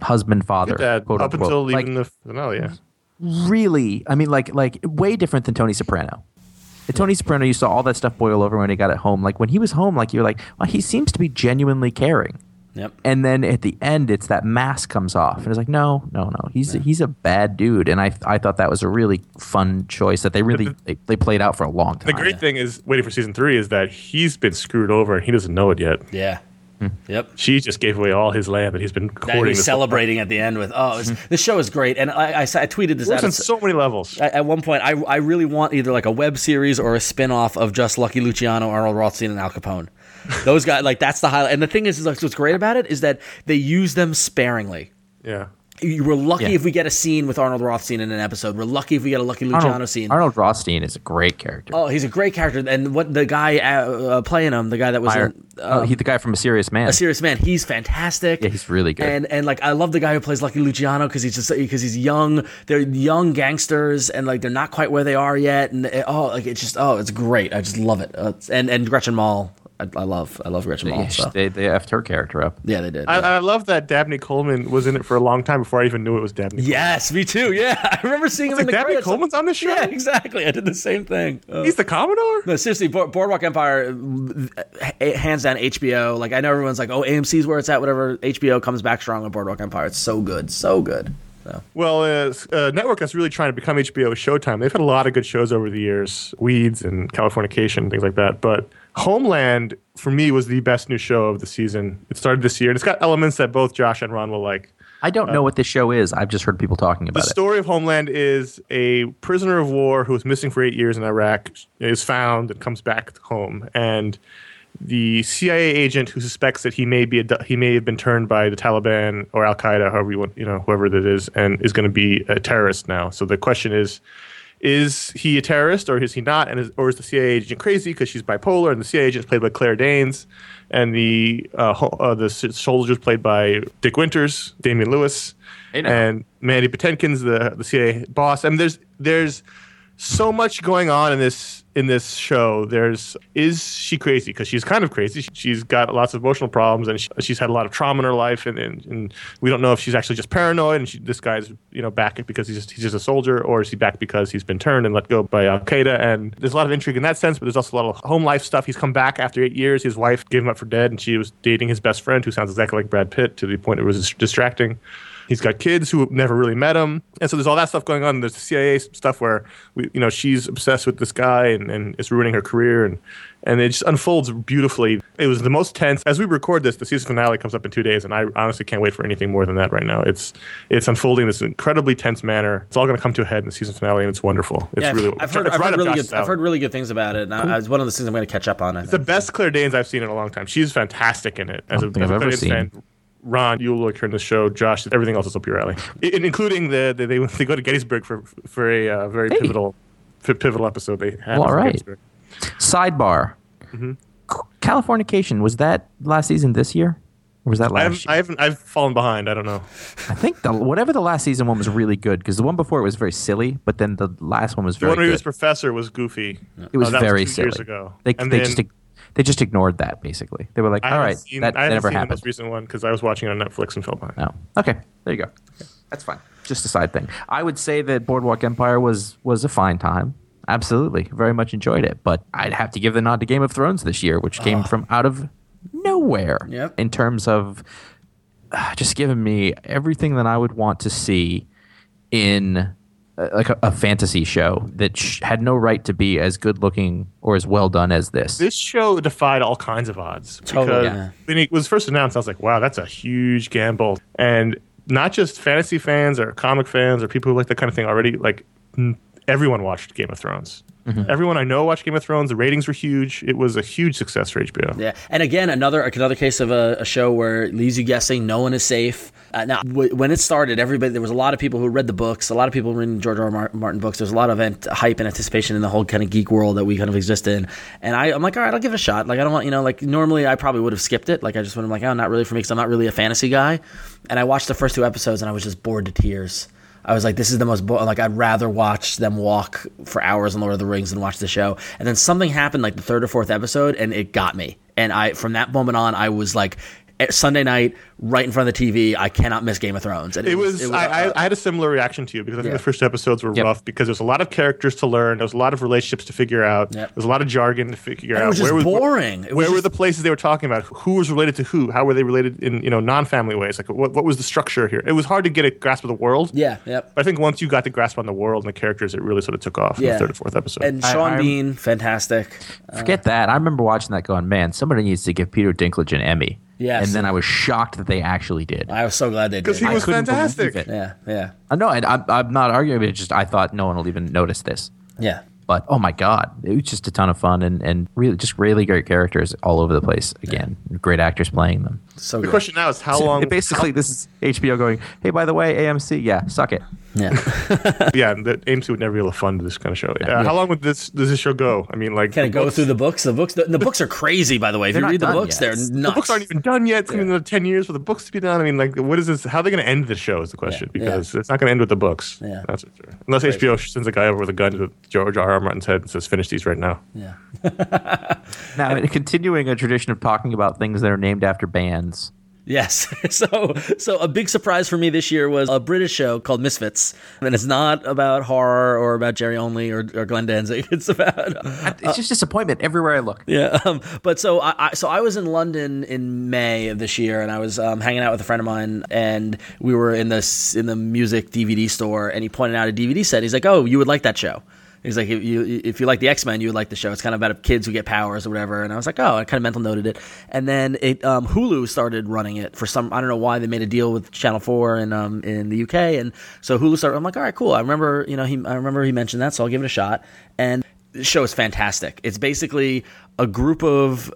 husband father Dad, quote up unquote. until Like, even the finale. Oh, yeah. really i mean like like way different than tony soprano And tony soprano you saw all that stuff boil over when he got at home like when he was home like you're like well he seems to be genuinely caring yep. and then at the end it's that mask comes off and it's like no no no he's he's a bad dude and i i thought that was a really fun choice that they really they, they played out for a long time The great thing is waiting for season three is that he's been screwed over and he doesn't know it yet. Yeah. Hmm. Yep. She just gave away all his lab, and he's been That he's celebrating at the end with, oh, it's, this show is great. And I, I, I tweeted this out. on so many levels. at, at one point, I, I really want either like a web series or a spin off of just Lucky Luciano, Arnold Rothstein, and Al Capone. <laughs> Those guys, like, that's the highlight. And the thing is, is like, what's great about it is that they use them sparingly. Yeah. You- We're lucky Yeah. if we get a scene with Arnold Rothstein in an episode. We're lucky if we get a Lucky Luciano Arnold, scene. Arnold Rothstein is a great character. Oh, he's a great character, and what the guy uh, uh, playing him, the guy that was Meyer. in, oh, uh, he the guy from A Serious Man. a serious man, he's fantastic. Yeah, he's really good. And and like I love the guy who plays Lucky Luciano because he's just because he's young. They're young gangsters, and like they're not quite where they are yet. And it, oh, like it's just oh, it's great. I just love it. Uh, and and Gretchen Mol, I, I love I love Gretchen Mol. So. they they effed her character up. Yeah, they did. I, yeah. I love that Dabney Coleman was in it for a long time before I even knew it was Dabney. Yes, me too. Yeah, <laughs> I remember seeing him Like in the Dabney credits. Coleman's on this show. Yeah, exactly. I did the same thing. Uh, He's the Commodore. No, seriously, Board- Boardwalk Empire, uh, hands down HBO. Like I know everyone's like, oh, AMC's where it's at. Whatever. HBO comes back strong on Boardwalk Empire. It's so good, so good. So Well, uh, a network that's really trying to become HBO Showtime. They've had a lot of good shows over the years, Weeds and Californication, and things like that. But Homeland, for me, was the best new show of the season. It started this year, and it's got elements that both Josh and Ron will like. I don't know uh, what this show is. I've just heard people talking about it. The story of Homeland is a prisoner of war who was missing for eight years in Iraq is found and comes back home, and the CIA agent who suspects that he may be a, he may have been turned by the Taliban or Al Qaeda, however you want, you know, whoever that is, and is going to be a terrorist now. So the question is. Is he a terrorist or is he not? And is, or is the CIA agent crazy because she's bipolar? And the CIA agent is played by Claire Danes, and the uh, ho- uh, the soldiers played by Dick Winters, Damian Lewis, and Mandy Patinkin's the the CIA boss. And there's there's so much going on in this in this show. There's is she crazy because she's kind of crazy. She's got lots of emotional problems and she, she's had a lot of trauma in her life, and, and, and we don't know if she's actually just paranoid and she, this guy's you know back because he's just he's just a soldier, or is he back because he's been turned and let go by Al Qaeda? And there's a lot of intrigue in that sense, but there's also a lot of home life stuff. He's come back after eight years. His wife gave him up for dead, and she was dating his best friend, who sounds exactly like Brad Pitt, to the point it was distracting. He's got kids who never really met him, and so there's all that stuff going on. There's the CIA stuff where we, you know, she's obsessed with this guy and, and it's ruining her career, and and it just unfolds beautifully. It was the most tense. As we record this, the season finale comes up in two days, and I honestly can't wait for anything more than that right now. It's it's unfolding in this incredibly tense manner. It's all going to come to a head in the season finale, and it's wonderful. It's Yeah, really I've heard, it's I've, right heard up really good, I've heard really good things about it. And I, it's one of those things I'm going to catch up on. I the think. best Claire Danes I've seen in a long time. She's fantastic in it. As don't a, think as a I've ever Claire Danes seen. fan, Ron, you'll like her in the show. Josh, everything else is up your alley, I- including the, the they they go to Gettysburg for for a uh, very Hey. pivotal fi- pivotal episode. They have Well, all in right. Gettysburg. Sidebar. Mm-hmm. Californication was that last season this year, or was that I last? haven't, year? I haven't I've fallen behind. I don't know. I think the whatever the last season one was really good because the one before it was very silly, but then the last one was The very one where he was professor was goofy. it was that very two silly. years ago. They and they then just they just ignored that basically. They were like, I all haven't right, seen, that, I that never seen the happened. most recent one because I was watching it on Netflix and fell behind. No. Okay. There you go. That's fine. Just a side thing. I would say that Boardwalk Empire was was a fine time. Absolutely. Very much enjoyed it. But I'd have to give the nod to Game of Thrones this year, which came from out of nowhere Yep. in terms of uh, just giving me everything that I would want to see in Uh, like a, a fantasy show that sh- had no right to be as good looking or as well done as this. This show defied all kinds of odds. Totally, because yeah. When it was first announced, I was like, wow, that's a huge gamble. And not just fantasy fans or comic fans or people who like that kind of thing already, like n- everyone watched Game of Thrones. Mm-hmm. Everyone I know watched Game of Thrones. The ratings were huge. It was a huge success for HBO. Yeah, and again, another another case of a, a show where it leaves you guessing. No one is safe. Uh, now, w- when it started, everybody there was a lot of people who read the books. A lot of people reading George R. R. Martin books. There's a lot of ant- hype and anticipation in the whole kind of geek world that we kind of exist in. And I, I'm like, all right, I'll give it a shot. Like, I don't want, you know, like normally I probably would have skipped it. Like, I just would have like, oh, not really for me because I'm not really a fantasy guy. And I watched the first two episodes and I was just bored to tears. I was like, this is the most bo-. like I'd rather watch them walk for hours on Lord of the Rings than watch the show. And then something happened like the third or fourth episode, and it got me. And I from that moment on, I was like, eh, Sunday night, right in front of the TV, I cannot miss Game of Thrones. And It was. it I, uh, I, I had a similar reaction to you because I think Yeah. the first episodes were Yep. rough because there's a lot of characters to learn. There was a lot of relationships to figure out. Yep. There's a lot of jargon to figure And it out. was just was- boring. It was where were the places they were talking about? Who was related to who? How were they related in you know non-family ways? Like what, what was the structure here? It was hard to get a grasp of the world. yeah, yep. But I think once you got the grasp on the world and the characters, it really sort of took off in the third or fourth episode. And I- Sean I- Bean, fantastic. Forget that. I remember watching that going, man, somebody needs to give Peter Dinklage an Emmy. Yes. And then I was shocked that they actually did. I was so glad they did. because he was couldn't fantastic. it. yeah, yeah, uh, I know, and I'm, I'm not arguing, but it's just I thought no one will even notice this. yeah. But oh my god, it was just a ton of fun and, and really just really great characters all over the place. Again, great actors playing them. So The good. question now is how long? It <laughs> basically, this is HBO going, hey, by the way, AMC, yeah, suck it. Yeah. <laughs> yeah, the AMC would never be able to fund this kind of show. Uh, How long would this does this show go? I mean, like Can it go books- through the books? The books, the, the books are crazy, by the way. If They're you read the books, yet. they're The nuts. The books aren't even done yet. It's going to be another ten years for the books to be done. I mean, like, what is this? How are they going to end the show? Is the question Yeah. because it's not going to end with the books. Yeah. that's for sure. Unless HBO sends a guy over with a gun to George R. R. Martin's head and says, "Finish these right now." Yeah. <laughs> Now, in continuing a tradition of talking about things that are named after bands. Yes. <laughs> So, so a big surprise for me this year was a British show called Misfits, and it's not about horror or about Jerry Only or, or Glenn Danzig. <laughs> It's about It's just disappointment everywhere I look. yeah. Um, but so I, I so I was in London in May of this year, and I was um, hanging out with a friend of mine, and we were in this in the music DVD store, and he pointed out a DVD set. He's like, "Oh, you would like that show." He's like, if you if you like the X Men, you would like the show. It's kind of about kids who get powers or whatever. And I was like, oh, I kind of mental noted it. And then it um, Hulu started running it for some. I don't know why they made a deal with Channel Four in um, in the UK, and so Hulu started. I'm like, all right, cool. I remember, you know, he I remember he mentioned that, so I'll give it a shot. And show is fantastic. It's basically a group of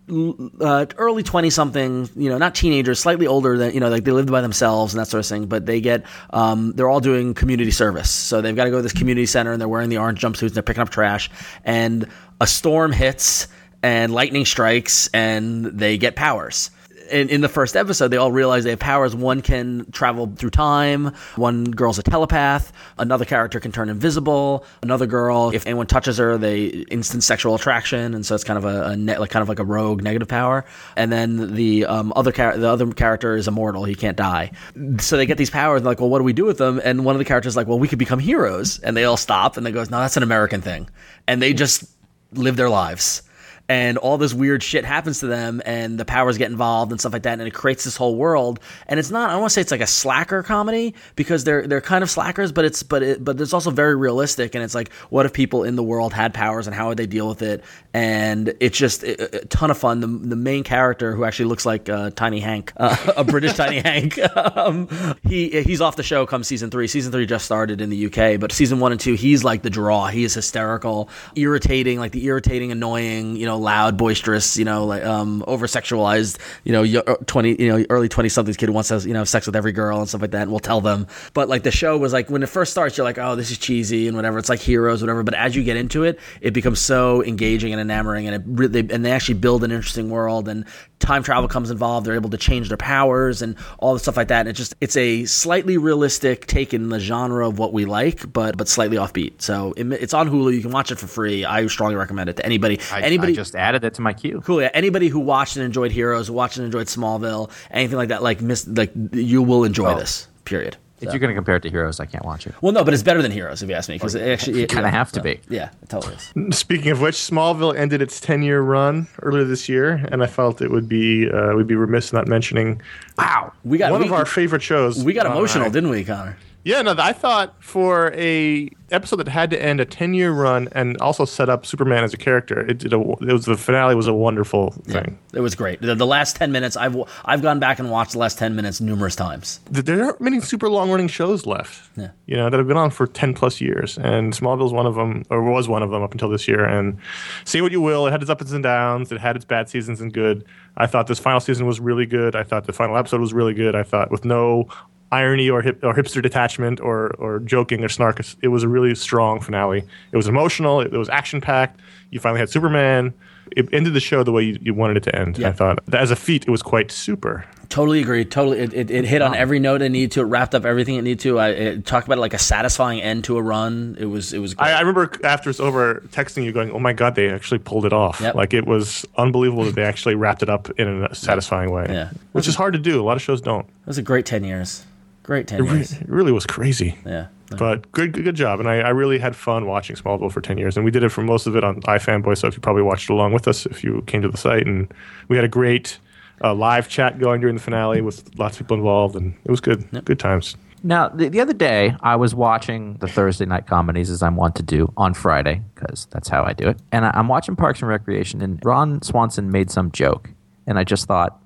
uh, early 20 something, you know, not teenagers, slightly older than, you know, like they lived by themselves and that sort of thing, but they get, um, they're all doing community service. So they've got to go to this community center and they're wearing the orange jumpsuits and they're picking up trash and a storm hits and lightning strikes and they get powers in, in the first episode, they all realize they have powers. One can travel through time. One girl's a telepath. Another character can turn invisible. Another girl, if anyone touches her, they instant sexual attraction, and so it's kind of a, a like kind of like a rogue negative power. And then the um, other char- the other character is immortal; he can't die. So they get these powers. And like, well, what do we do with them? And one of the characters is like, well, we could become heroes. And they all stop, and they goes, no, that's an American thing. And they just live their lives and all this weird shit happens to them, and the powers get involved and stuff like that, and it creates this whole world. And it's not I don't want to say it's like a slacker comedy because they're they're kind of slackers, but it's but it, but it's also very realistic, and it's like what if people in the world had powers and how would they deal with it? And it's just a, a ton of fun. The, the main character who actually looks like uh, Tiny Hank, <laughs> uh, a British Tiny <laughs> Hank, um, he he's off the show come season three. Season three just started in the UK, but season one and two, he's like the draw. He is hysterical, irritating, like the irritating, annoying, you know, loud, boisterous, you know, like um, over sexualized, you know, yo- twenty, you know, early twenty somethings kid who wants to, you know, have sex with every girl and stuff like that. And we'll tell them, but like the show was like when it first starts, you're like, oh, this is cheesy and whatever. It's like heroes, whatever. But as you get into it, it becomes so engaging and enamoring, and it really, and they actually build an interesting world. And time travel comes involved. They're able to change their powers and all the stuff like that. And it just it's a slightly realistic take in the genre of what we like, but but slightly offbeat. So it, it's on Hulu. You can watch it for free. I strongly recommend it to anybody. I, anybody I just added it to my queue. cool. Yeah, anybody who watched and enjoyed Heroes, watched and enjoyed Smallville, anything like that, like miss like you will enjoy Oh. this. Period. If So- you're going to compare it to Heroes, I can't watch it. well, no, but it's better than Heroes if you ask me because it actually Kinda yeah, have to so, be. Yeah, it totally is. Speaking of which, Smallville ended its 10 year run earlier this year, and I felt it would be uh, we'd be remiss not mentioning Wow. We got one we, of our favorite shows. we got emotional, I. didn't we, Conor? Yeah, no, I thought for a episode that had to end a 10 year run and also set up Superman as a character, it did a, it was the finale was a wonderful thing. It was great. The, the last ten minutes, I've I've gone back and watched the last ten minutes numerous times. There aren't many super long running shows left, Yeah. you know, that have been on for 10 plus years. And Smallville's one of them, or was one of them up until this year. And say what you will, it had its ups and downs, it had its bad seasons and good. I thought this final season was really good. I thought the final episode was really good. I thought with no irony or hip, or hipster detachment or or joking or snark, it was a really strong finale. It was emotional. It, it was action packed. You finally had Superman. It ended the show the way you, you wanted it to end. Yeah. I thought as a feat, it was quite super. Totally agree. Totally, it, it, it hit on every note it needed to. It wrapped up everything it needed to. I it talked about it like a satisfying end to a run. It was it was great. I, I remember after it's over, texting you, going, "Oh my god, they actually pulled it off! Yep. Like it was unbelievable that they actually wrapped it up in a satisfying way. Yeah. which is hard to do. A lot of shows don't. it was a great ten years. Great ten It, re- years. it really was crazy. Yeah. But good, good, good job. And I, I really had fun watching Smallville for ten years, and we did it for most of it on iFanboy. So if you probably watched along with us, if you came to the site, and we had a great uh, live chat going during the finale with lots of people involved, and it was good. Good times. Now, the, the other day, I was watching the Thursday night comedies as I'm wont to do on Friday, because that's how I do it. And I, I'm watching Parks and Recreation, and Ron Swanson made some joke. And I just thought,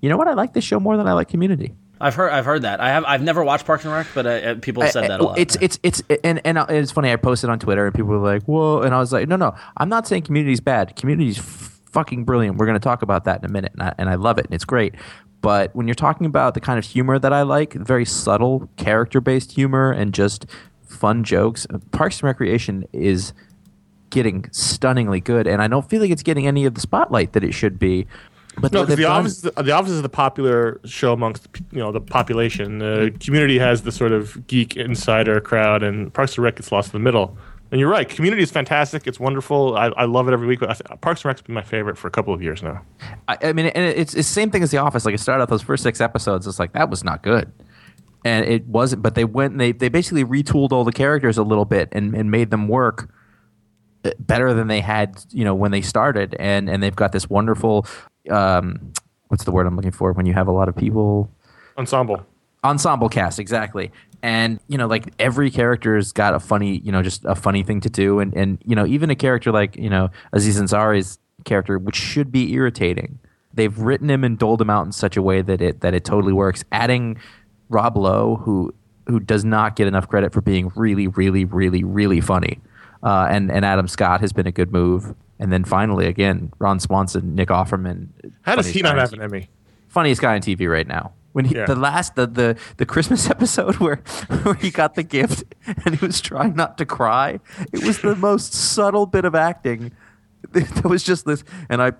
you know what? I like this show more than I like Community. I've heard I've heard that. I have I've never watched Parks and Rec, but uh, uh, people have said that a lot. It's it's it's and and it's funny. I posted on Twitter and people were like, "Whoa!" And I was like, "No, no, I'm not saying Community's bad. Community's fucking brilliant. We're going to talk about that in a minute, and I, and I love it, and it's great." But when you're talking about the kind of humor that I like, very subtle character-based humor and just fun jokes, Parks and Recreation is getting stunningly good, and I don't feel like it's getting any of the spotlight that it should be. But No, the done- office, the office is the popular show amongst you know the population. The community has the sort of geek insider crowd, and Parks and Rec gets lost in the middle. And you're right, Community is fantastic. It's wonderful. I, I love it every week. Parks and Rec's been my favorite for a couple of years now. I, I mean, and it's it's the same thing as The Office. Like it started out those first six episodes, it's like that was not good, and it wasn't. But they went and they they basically retooled all the characters a little bit and and made them work uh, better than they had, you know, when they started. And and they've got this wonderful, um, what's the word I'm looking for when you have a lot of people? Ensemble. ensemble cast exactly. And you know like every character's got a funny you know just a funny thing to do. And and you know even a character like you know aziz ansari's character which should be irritating they've written him and doled him out in such a way that it that it totally works. Adding rob lowe who who does not get enough credit for being really really really really funny uh, and and adam scott has been a good move and then finally again ron swanson nick offerman How does he not have an Emmy? funniest guy on TV right now. When he, Yeah. the last the, the the Christmas <laughs> episode where where he got the gift <laughs> and he was trying not to cry, it was the most <laughs> subtle bit of acting. There was just this, and I.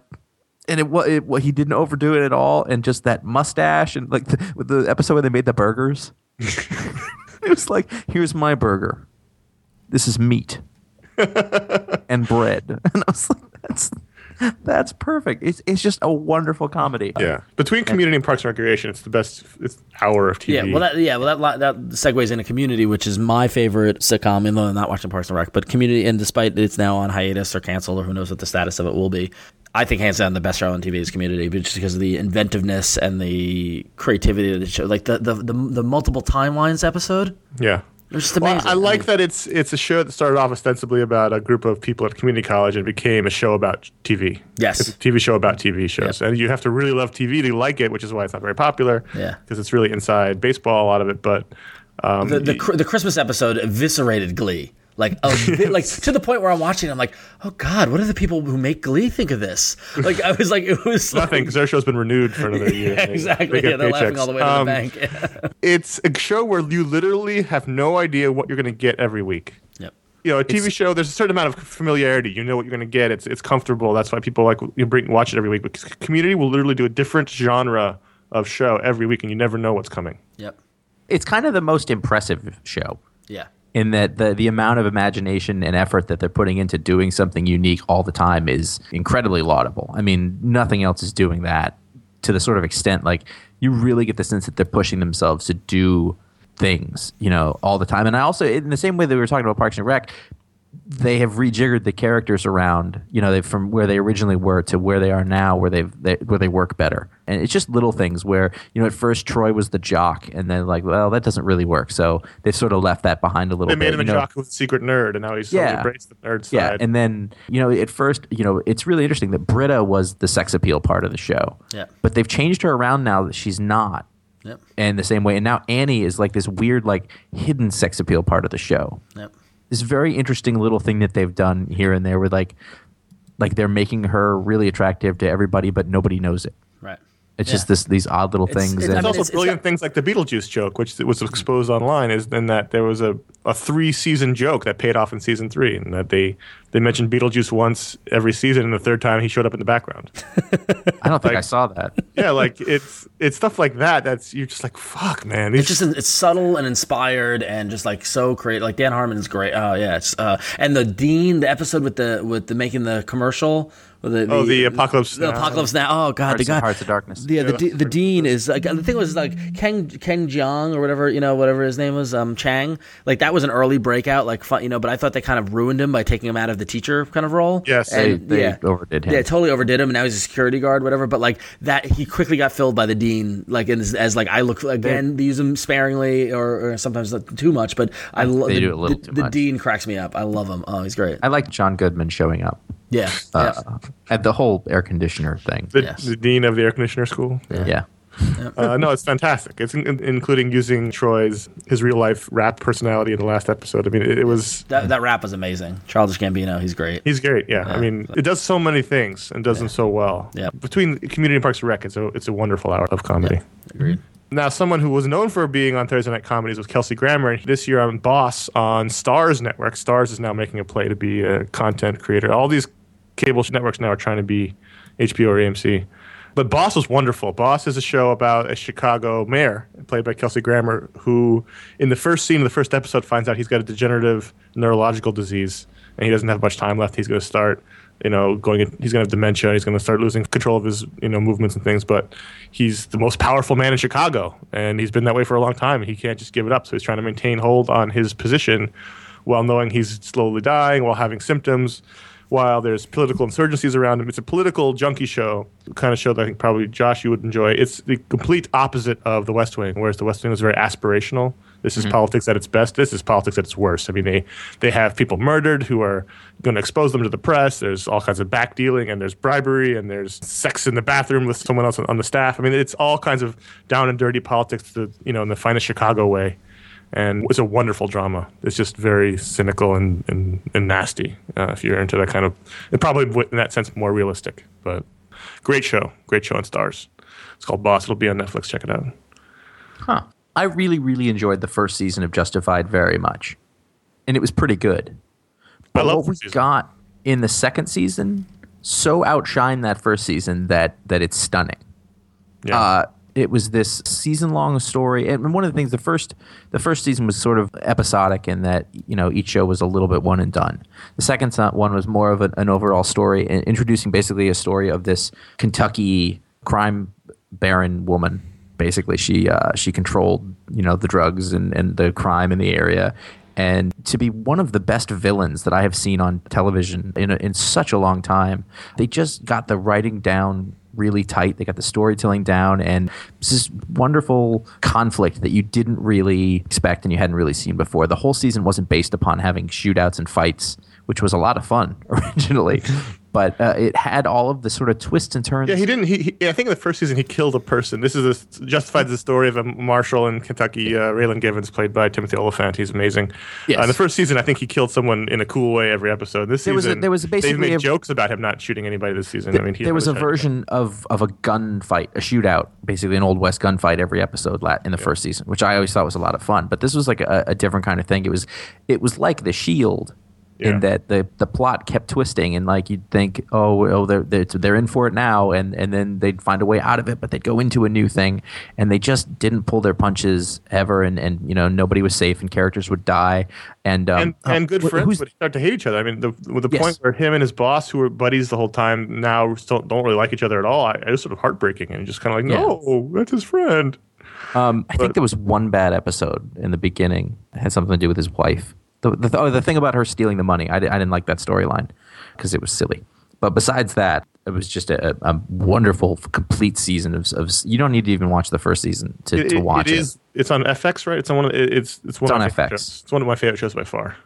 And it, wa- it, he didn't overdo it at all, and just that mustache, and like the, with the episode where they made the burgers, it was like, "Here's my burger. This is meat and bread," <laughs> and I was like, "That's That's perfect. It's it's just a wonderful comedy. Yeah, between Community and Parks and Recreation, it's the best it's hour of TV. Yeah, well, that yeah, well that that segues into Community, which is my favorite sitcom. Even though I'm not watching Parks and Rec, but Community, and despite it's now on hiatus or canceled, or who knows what the status of it will be, I think hands down the best show on TV is Community, but just because of the inventiveness and the creativity of the show, like the the the, the multiple timelines episode. yeah. They're just Well, amazing. I like that it's it's a show that started off ostensibly about a group of people at community college and became a show about TV. Yes. it's a TV show about TV shows, and you have to really love TV to like it, which is why it's not very popular. Yeah. because it's really inside baseball a lot of it, but um, the the, the Christmas episode eviscerated Glee. Like, a bit, like to the point where I'm watching, I'm like, oh God, what do the people who make Glee think of this? Like, I was like, it was <laughs> nothing because their show's been renewed for another year. <laughs> Yeah, exactly. they yeah, they're laughing all the way to Um, the bank. <laughs> It's a show where you literally have no idea what you're going to get every week. yep. you know, a TV show, there's a certain amount of familiarity. You know what you're going to get. It's it's comfortable. That's why people like you bring watch it every week. Because Community will literally do a different genre of show every week, and you never know what's coming. Yep. It's kind of the most impressive show Yeah. In that the the amount of imagination and effort that they're putting into doing something unique all the time is incredibly laudable. I mean, nothing else is doing that to the sort of extent like you really get the sense that they're pushing themselves to do things, you know, all the time. And I also in the same way that we were talking about Parks and Rec, they have rejiggered the characters around, you know, they from where they originally were to where they are now, where they've they, where they work better. And it's just little things where, you know, at first Troy was the jock, and then like, well, that doesn't really work. So they've sort of left that behind a little bit. They bit. made him a know? jock who's a secret nerd, and now he's yeah. Yeah. embraced the nerd side. Yeah, and then you know, at first, you know, it's really interesting that Britta was the sex appeal part of the show. Yeah. But they've changed her around now that she's not. Yep. And the same way, and now Annie is like this weird, like hidden sex appeal part of the show. Yep. This very interesting little thing that they've done here and there, with like, like they're making her really attractive to everybody, but nobody knows it. Right. It's Yeah. just this these odd little It's- things. it's- and, I There's mean, also it's- it's brilliant got- things like the Beetlejuice joke, which was exposed online, is in that there was a, a three season joke that paid off in season three, and that they they mentioned Beetlejuice once every season, and the third time he showed up in the background. <laughs> I don't think I saw that. yeah, like it's it's stuff like that. That's you're just like fuck, man. These It's just it's subtle and inspired and just like so creative. Like Dan Harmon is great. Oh yeah, it's uh, and the Dean, the episode with the with the making the commercial. With The, Oh, the Apocalypse The Now. apocalypse now. Oh god, Hearts, the guy. Hearts of Darkness. Yeah, the, de- the dean is like the thing was like Ken Ken Jeong or whatever you know whatever his name was um Chang like that was an early breakout like fun, you know but I thought they kind of ruined him by taking him out of the teacher kind of role Yes. They- And, they yeah overdid him. yeah totally overdid him and now he's a security guard whatever but like that he quickly got filled by the dean like as, as like I look again they use him sparingly or, or sometimes not too much but I love They the, do a little the, too the dean cracks me up I love him oh he's great I like John Goodman showing up. Yeah Uh, yeah At the whole air conditioner thing. the, Yes. the dean of the air conditioner school. yeah. Uh, no, it's fantastic. It's in, in- including using Troy's his real life rap personality in the last episode. I mean, it, it was that that rap was amazing Childish Gambino he's great he's great. Yeah, I mean, it does so many things and does them so well. Yeah. Between Community and Parks and Rec, it's a it's a wonderful hour of comedy. agreed Now, someone who was known for being on Thursday Night Comedies was Kelsey Grammer. And this year on Boss on Starz Network. Starz is now making a play to be a content creator. All these cable networks now are trying to be HBO or AMC. But Boss was wonderful. Boss is a show about a Chicago mayor, played by Kelsey Grammer, who, in the first scene of the first episode, finds out he's got a degenerative neurological disease and he doesn't have much time left. He's going to start, you know, going. He's going to have dementia. He's going to start losing control of his, you know, movements and things. But he's the most powerful man in Chicago, and he's been that way for a long time. He can't just give it up. So he's trying to maintain hold on his position while knowing he's slowly dying, while having symptoms, while there's political insurgencies around him. It's a political junkie show, kind of show that I think probably Josh you would enjoy. It's the complete opposite of The West Wing, whereas The West Wing was very aspirational. This is mm-hmm. politics at its best. This is politics at its worst. I mean, they they have people murdered who are going to expose them to the press. There's all kinds of back dealing, and there's bribery, and there's sex in the bathroom with someone else on, on the staff. I mean, it's all kinds of down and dirty politics, to, you know, in the finest Chicago way and it's a wonderful drama. It's just very cynical and and, and nasty. Uh, if you're into that kind of, and probably in that sense more realistic. But great show, great show on Starz. It's called Boss. It'll be on Netflix. Check it out. Huh. I really, really enjoyed the first season of Justified very much. And it was pretty good. But love what we season. got in the second season so outshined that first season that that it's stunning. Yeah. Uh, it was this season long story. And one of the things the first the first season was sort of episodic in that you know each show was a little bit one and done. The second one was more of an, an overall story introducing basically a story of this kentucky crime baron woman. Basically she uh, she controlled you know the drugs and, and the crime in the area. And to be one of the best villains that I have seen on television in, a, in such a long time. They just got the writing down really tight. They got the storytelling down, and it's this wonderful conflict that you didn't really expect and you hadn't really seen before. The whole season wasn't based upon having shootouts and fights, which was a lot of fun <laughs> originally, but uh, it had all of the sort of twists and turns. Yeah, he didn't. He, he I think in the first season he killed a person. This is a, justifies the story of a marshal in Kentucky, uh, Raylan Givens, played by Timothy Olyphant. He's amazing. Yes. Uh, in the first season, I think he killed someone in a cool way every episode. This There was a- season, there was basically made a- jokes about him not shooting anybody this season. I mean, he there was a version of of a gunfight, a shootout, basically an old west gunfight every episode in the first season, which I always thought was a lot of fun. But this was like a, a different kind of thing. It was it was like The Shield. Yeah. In that the the plot kept twisting, and like you'd think, oh, oh, they're, they're they're in for it now, and and then they'd find a way out of it, but they'd go into a new thing, and they just didn't pull their punches ever, and and you know nobody was safe, and characters would die, and um, and, and good wh- friends would start to hate each other. I mean, the with the Yes. point where him and his boss, who were buddies the whole time, now still don't really like each other at all. I, I was sort of heartbreaking, and just kind of like, Yeah. no, that's his friend. Um, I But- think there was one bad episode in the beginning. It had something to do with his wife. The, the, oh, the thing about her stealing the money, I, I didn't like that storyline because it was silly. But besides that, it was just a, a wonderful, complete season of, of. You don't need to even watch the first season to, It, to watch it it. is. On FX, right? It's on one. Of, it's it's one It's of on FX. shows. It's one of my favorite shows by far.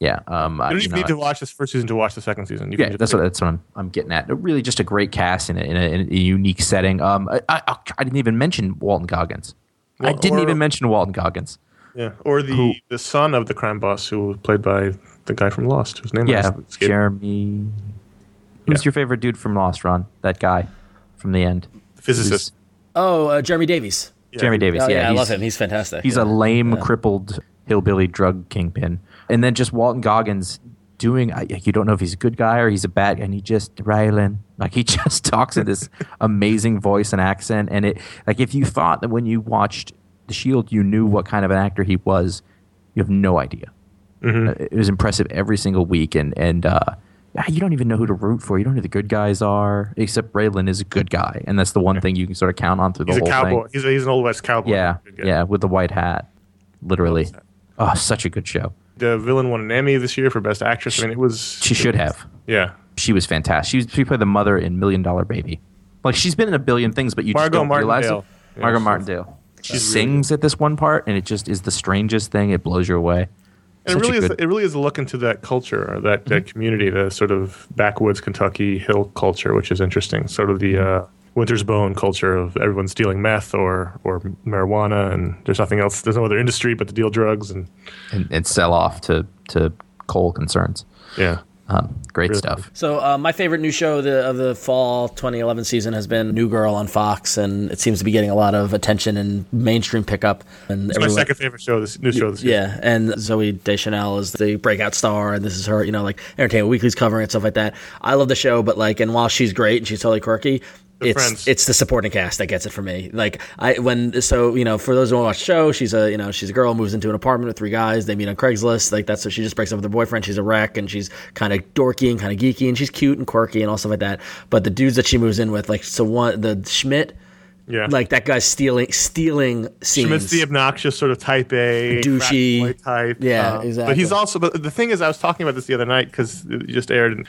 Yeah, um, I- You don't you even know, need to watch this first season to watch the second season. You Yeah, that's what that's what I'm, I'm getting at. Really, just a great cast in a, in a, in a unique setting. Um, I, I, I didn't even mention Walton Goggins. I didn't or- even mention Walton Goggins. Yeah, or the the son of the crime boss who was played by the guy from Lost, whose name I Yeah, just escaped. Jeremy. Who's Yeah. your favorite dude from Lost, Ron? That guy from the end. physicist. Oh, uh, Jeremy Davies. Yeah. Jeremy Davies. Oh, yeah, yeah, I love him. He's fantastic. He's yeah. a lame, crippled hillbilly drug kingpin, and then just Walton Goggins doing. I- You don't know if he's a good guy or he's a bad guy, and he just Raylan, like he <laughs> just talks in this amazing voice and accent, and it like if you thought that when you watched The Shield, you knew what kind of an actor he was, you have no idea. Mm-hmm. Uh, It was impressive every single week, and and uh, you don't even know who to root for. You don't know who the good guys are, except Raylan is a good guy, and that's the one thing you can sort of count on through the He's whole cowboy. thing. He's a, cowboy. he's an old west cowboy. Yeah, yeah, with the white hat, literally. Oh, such a good show. The villain won an Emmy this year for best actress. I mean, it was. She should have. Yeah. She was fantastic. She, was, she played the mother in Million Dollar Baby. Like she's been in a billion things, but you just don't realize it. Martindale. Yeah, Margot Martindale. She really sings at this one part, and it just is the strangest thing. It blows you away. And it Such really is. It really is a look into that culture, or that, that community, the sort of backwoods Kentucky hill culture, which is interesting. Sort of the uh, Winter's Bone culture of everyone stealing meth or or marijuana, and there's nothing else. There's no other industry but to deal drugs, and and, and sell off to to coal concerns. yeah. Um, great Really stuff. So uh, my favorite new show of the, of the fall 2011 season has been New Girl on Fox, and it seems to be getting a lot of attention and mainstream pickup. And It's my second favorite show. This new show. This year. Yeah, and Zooey Deschanel is the breakout star, and this is her, you know, like Entertainment Weekly's covering it, stuff like that. I love the show, but like, and while she's great and she's totally quirky, The it's friends. it's the supporting cast that gets it for me. Like, I when so you know, for those who don't watch the show, she's a you know she's a girl moves into an apartment with three guys. They meet on Craigslist. Like that's so she just breaks up with her boyfriend. She's a wreck, and she's kind of dorky and kind of geeky, and she's cute and quirky and all stuff like that. But the dudes that she moves in with, like so one the Schmidt. Yeah. Like that guy's stealing stealing scenes. Schmidt's the obnoxious sort of type A, Douchey. type. Yeah, uh, exactly. But he's also. But the thing is, I was talking about this the other night because it just aired, and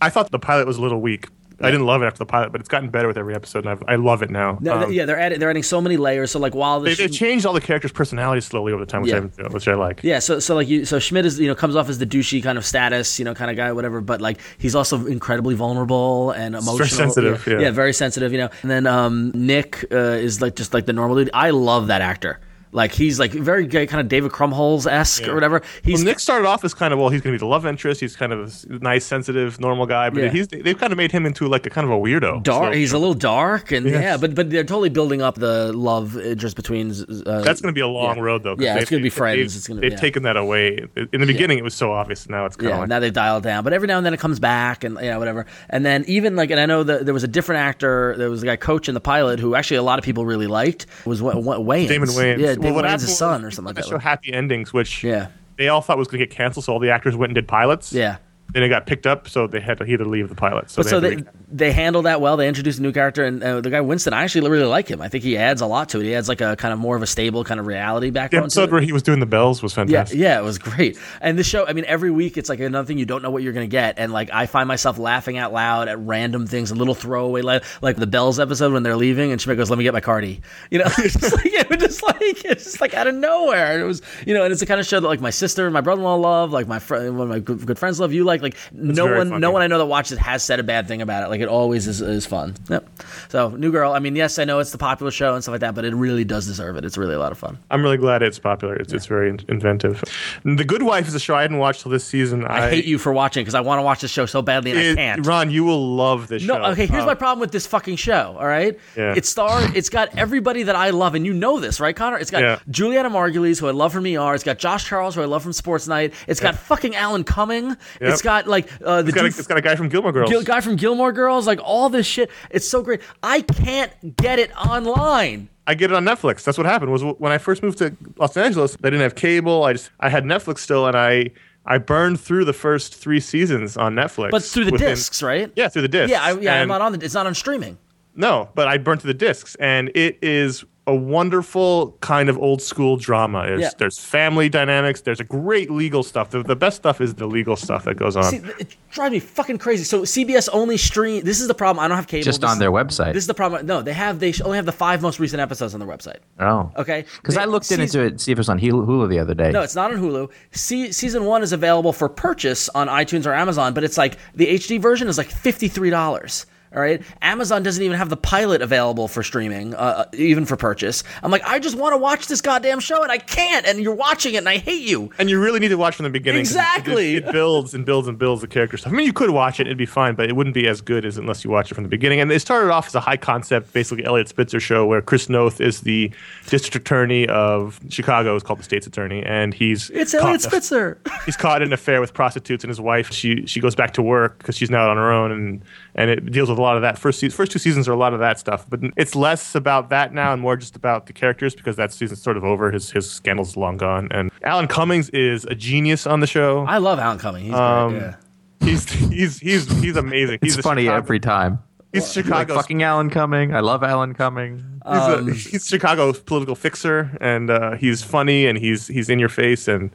I thought the pilot was a little weak. I didn't love it after the pilot, but it's gotten better with every episode, and I've, I love it now. No, Um, yeah, they're adding they're adding so many layers. So like while the They, they changed all the characters' personalities slowly over the time, which, Yeah. I, which I like. yeah, so so like you so Schmidt is you know comes off as the douchey kind of status you know kind of guy whatever, but like he's also incredibly vulnerable and emotional, very sensitive, yeah. very sensitive, you know. And then um, Nick uh, is like just like the normal dude. I love that actor. Like he's like very gay, kind of David Krumholtz esque or whatever. He's Well, Nick started off as kind of well, he's going to be the love interest. He's kind of a nice, sensitive, normal guy, but Yeah. he's they've kind of made him into like a kind of a weirdo. dark. So he's a little dark, and Yes. yeah, but but they're totally building up the love interest between. Uh, that's going to be a long yeah. road, though. Yeah, it's gonna be friends. They've, It's gonna- they've yeah. taken that away. In the beginning, it was so obvious. Now it's kind Yeah, of like now they've dialed down, but every now and then it comes back, and yeah, whatever. And then even like, and I know that there was a different actor. There was a guy coach in the pilot who actually a lot of people really liked. Was Wa- Wa- Wayans. Damon Wayans. Yeah, Well, what happened son or something like that that. show Happy Endings, which Yeah, they all thought was going to get canceled, so all the actors went and did pilots. yeah. Then it got picked up, so they had to he had to leave the pilot. So But they so they they handle that well. They introduce a new character, and uh, the guy Winston. I actually really like him. I think he adds a lot to it. He adds like a kind of more of a stable kind of reality the background. to episode where he was doing the bells was fantastic. yeah, it was great. And this show, I mean, every week it's like another thing you don't know what you're gonna get, and like I find myself laughing out loud at random things, a little throwaway, like, like the Bells episode when they're leaving, and Schmidt goes, "Let me get my cardi," you know, <laughs> it's just like it was just like it's just like out of nowhere. It was, you know, and it's the kind of show that like my sister and my brother-in-law love, like my friend, one of my good, good friends love. You like, like no one, funny. no one I know that watches it has said a bad thing about it. Like it always is, is fun. Yep. So New Girl, I mean, yes, I know it's the popular show and stuff like that, but it really does deserve it. It's really a lot of fun. I'm really glad it's popular. It's, it's very in- inventive. The Good Wife is a show I hadn't watched till this season. I hate you for watching because I want to watch this show so badly and I can't. Ron, you will love this No, show. okay. Here's Um, my problem with this fucking show. All right, Yeah. it star. It's got everybody that I love, and you know this, right, Conor? It's got Yeah. Julianna Margulies, who I love from ER. It's got Josh Charles, who I love from Sports Night. It's got fucking Alan Cumming. It's got like uh, the It's got, a, it's got a guy from Gilmore Girls. Gil- guy from Gilmore Girls. Like all this shit. It's so great. I can't get it online. I get it on Netflix. That's what happened. Was when I first moved to Los Angeles, I didn't have cable. I just I had Netflix still, and I I burned through the first three seasons on Netflix. But through the within- discs, right? Yeah, through the discs. Yeah, I, yeah. I'm not on the. It's not on streaming. No, but I burned through the discs, and it is a wonderful kind of old school drama. There's, Yeah. there's family dynamics. There's a great legal stuff. The, the best stuff is the legal stuff that goes on. See, it drives me fucking crazy. So CBS only stream. This is the problem. I don't have cable. Just This on is- their website. This is the problem. No, they have. They only have the five most recent episodes on their website. Oh, Okay, Because I looked season- into it, see if it was on Hulu, Hulu the other day. No, it's not on Hulu. Se- season one is available for purchase on iTunes or Amazon, but it's like the HD version is like fifty three dollars. All right, Amazon doesn't even have the pilot available for streaming, uh, even for purchase. I'm like, I just want to watch this goddamn show, and I can't. And you're watching it, and I hate you. and you really need to watch from the beginning. Exactly. It, it builds and builds and builds the character stuff. I mean, you could watch it; it'd be fine, but it wouldn't be as good as unless you watch it from the beginning. And it started off as a high concept, basically Eliot Spitzer show, where Chris Noth is the district attorney of Chicago. is called the state's attorney, and he's It's Eliot Spitzer. <laughs> he's caught in an affair with prostitutes and his wife. She she goes back to work because she's now on her own, and and it deals with a lot of that. First se- first two seasons are a lot of that stuff, but it's less about that now and more just about the characters because that season's sort of over. His his scandal's long gone, and Alan Cummings is a genius on the show. I love Alan Cummings. He's Um, great. Yeah. He's he's he's he's amazing. he's a funny Chicago- every time. He's Like fucking Alan Cumming. I love Alan Cumming. He's, Um, a, he's Chicago's political fixer, and uh, he's funny, and he's he's in your face, and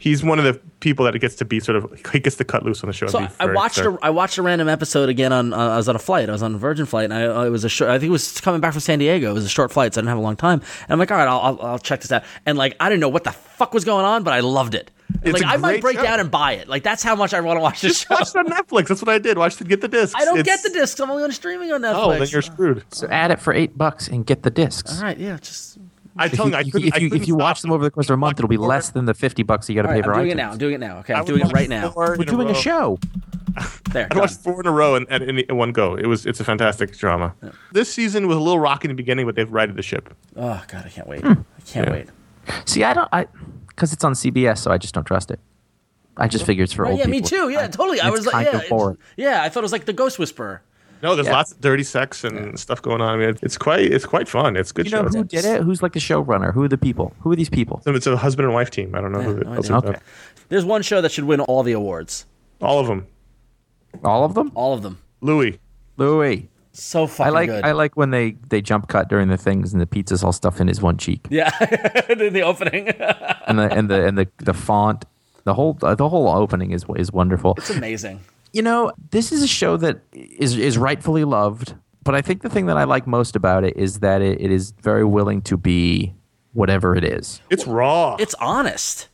he's one of the people that gets to be sort of he gets to cut loose on the show. So be I watched fair. a, I watched a random episode again on uh, I was on a flight I was on a Virgin flight and I uh, it was a short I think it was coming back from San Diego it was a short flight so I didn't have a long time and I'm like all right I'll, I'll, I'll check this out and like I didn't know what the fuck was going on but I loved it It's like I might break show. down and buy it like that's how much I want to watch this Just show watch it on Netflix. That's what I did. Watch the get the discs. I don't It's- get the discs I'm only on streaming on Netflix Oh, then you're screwed. So add it for eight bucks and get the discs. all right yeah just I If tell you, you, I if couldn't, you, I couldn't if you watch them over the course of a month, it'll be less than the fifty bucks you got to all pay right, for I'm doing iTunes. it now I'm doing it now okay I I'm doing it right now four We're doing a row. show. there I watched four in a row and at in, in one go. It was it's a fantastic drama. This season was a little rocky in the beginning, but they've righted the ship. oh god I can't wait Hmm. I can't Yeah. wait See, I don't, I, because it's on CBS, so I just don't trust it. I just figure it's for Right, old yeah me too yeah totally I it's was like yeah of boring. it's- yeah I thought it was like the Ghost Whisperer No, there's Yeah. lots of dirty sex and stuff going on. I mean, it's quite it's quite fun. It's a good You know show. who did it? Who's like the showrunner? Who are the people? Who are these people? So It's a husband and wife team. I don't know who no else Okay. there's one show that should win all the awards All of them. All of them? all of them Louis. Louis. so fucking I like good. I like when they they jump cut during the things and the pizza's all stuffed in his one cheek yeah, <laughs> the, the opening. and the and the and the the font the whole the whole opening is is wonderful. it's amazing. You know, this is a show that is is rightfully loved, but I think the thing that I like most about it is that it, it is very willing to be whatever it is. It's raw. It's honest.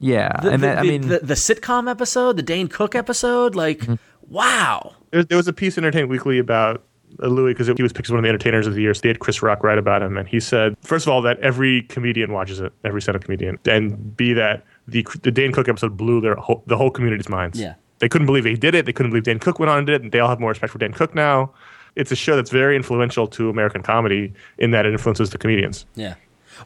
Yeah, The, and the, that, I mean, the, the sitcom episode, the Dane Cook episode, like, Mm-hmm. wow. there, there was a piece in Entertainment Weekly about uh, Louis because he was picked as one of the entertainers of the year. So they had Chris Rock write about him, and he said, first of all, that every comedian watches it, every stand-up comedian, and be that the the Dane Cook episode blew their whole, the whole community's minds. Yeah. They couldn't believe he did it. They couldn't believe Dan Cook went on and did it, and they all have more respect for Dan Cook now. It's a show that's very influential to American comedy in that it influences the comedians. Yeah.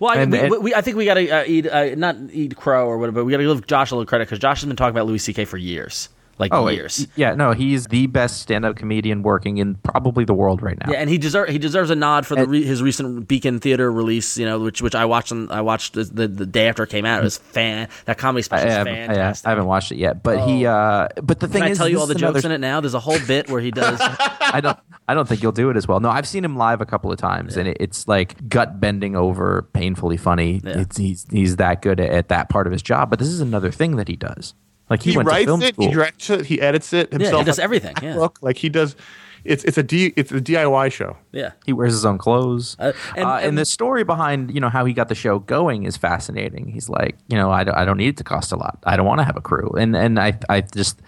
Well, I, And- we, and- we, I think we got to uh, eat, uh, not eat crow or whatever, but we got to give Josh a little credit because Josh has been talking about Louis C.K. for years. Like Oh, years. yeah, no, he's the best stand-up comedian working in probably the world right now. Yeah, and he deserves he deserves a nod for the re- his recent Beacon Theater release. You know, which which I watched on, I watched the, the, the day after it came out. It was fan that comedy I, special is I- fantastic. I haven't watched it yet, but he. Uh, but the thing Can I tell you all the jokes another- in it now? There's a whole bit where he does. <laughs> I don't. I don't think you'll do it as well. No, I've seen him live a couple of times, and it, it's like gut bending over, painfully funny. Yeah. It's, he's he's that good at, at that part of his job. But this is another thing that he does. Like he, He, went to writes film it, school. he directs it, he edits it yeah, himself. he does everything. Yeah, Look, like he does. It's it's a D, it's a DIY show. yeah. He wears his own clothes. Uh, and- Uh, and- and the story behind you know how he got the show going is fascinating. He's like, you know, I don't, I don't need it to cost a lot. I don't want to have a crew. And and I I just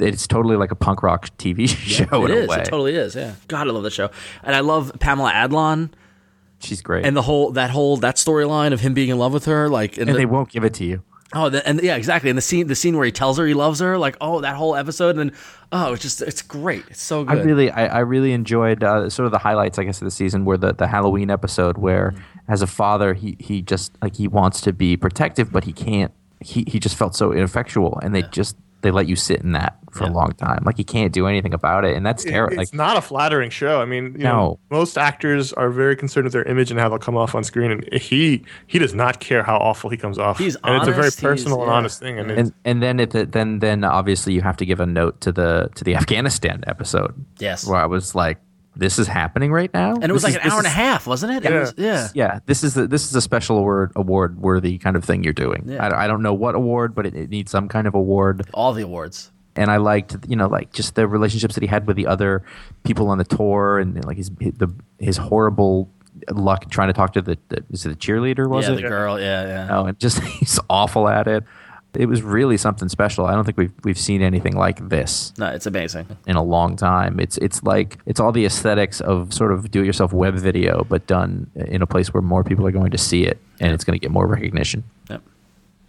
it's totally like a punk rock TV <laughs> show It in is. way. It totally is. Yeah. God, I love the show, and I love Pamela Adlon She's great. and the whole that whole that storyline of him being in love with her. Like, and and the- they won't give it to you. Oh, the, and yeah, exactly. And the scene, the scene where he tells her he loves her, like, oh, that whole episode, and then, oh, it's just, it's great. It's so good. I really, I, I really enjoyed uh, sort of the highlights, I guess, of the season, where the, the Halloween episode, where Mm-hmm. as a father, he he just like he wants to be protective, but he can't. He he just felt so ineffectual, and they just they let you sit in that for a long time. Like he can't do anything about it, and that's It- terrible. it's Like not a flattering show. I mean, you know, No. most actors are very concerned with their image and how they'll come off on screen, and he he does not care how awful he comes off. He's and it's a very honest, he's- personal and yeah. honest thing. And, and and then at the, then then obviously you have to give a note to the to the <laughs> Afghanistan episode. Yes. where I was like, this is happening right now, and it was This like is- an hour and a half, wasn't it? It Yeah. was- yeah. Yeah, this is the, this is a special award award worthy kind of thing you're doing. Yeah. I, I don't know what award, but it, it needs some kind of award. All the awards. And I liked, you know, like just the relationships that he had with the other people on the tour, and like his the his horrible luck trying to talk to the, the is it the cheerleader was yeah, it? the girl. Yeah, yeah. Oh, and just <laughs> he's awful at it. It was really something special. I don't think we've we've seen anything like this No, it's amazing. in a long time. It's it's like it's all the aesthetics of sort of do it yourself web video, but done in a place where more people are going to see it, and it's going to get more recognition Yep.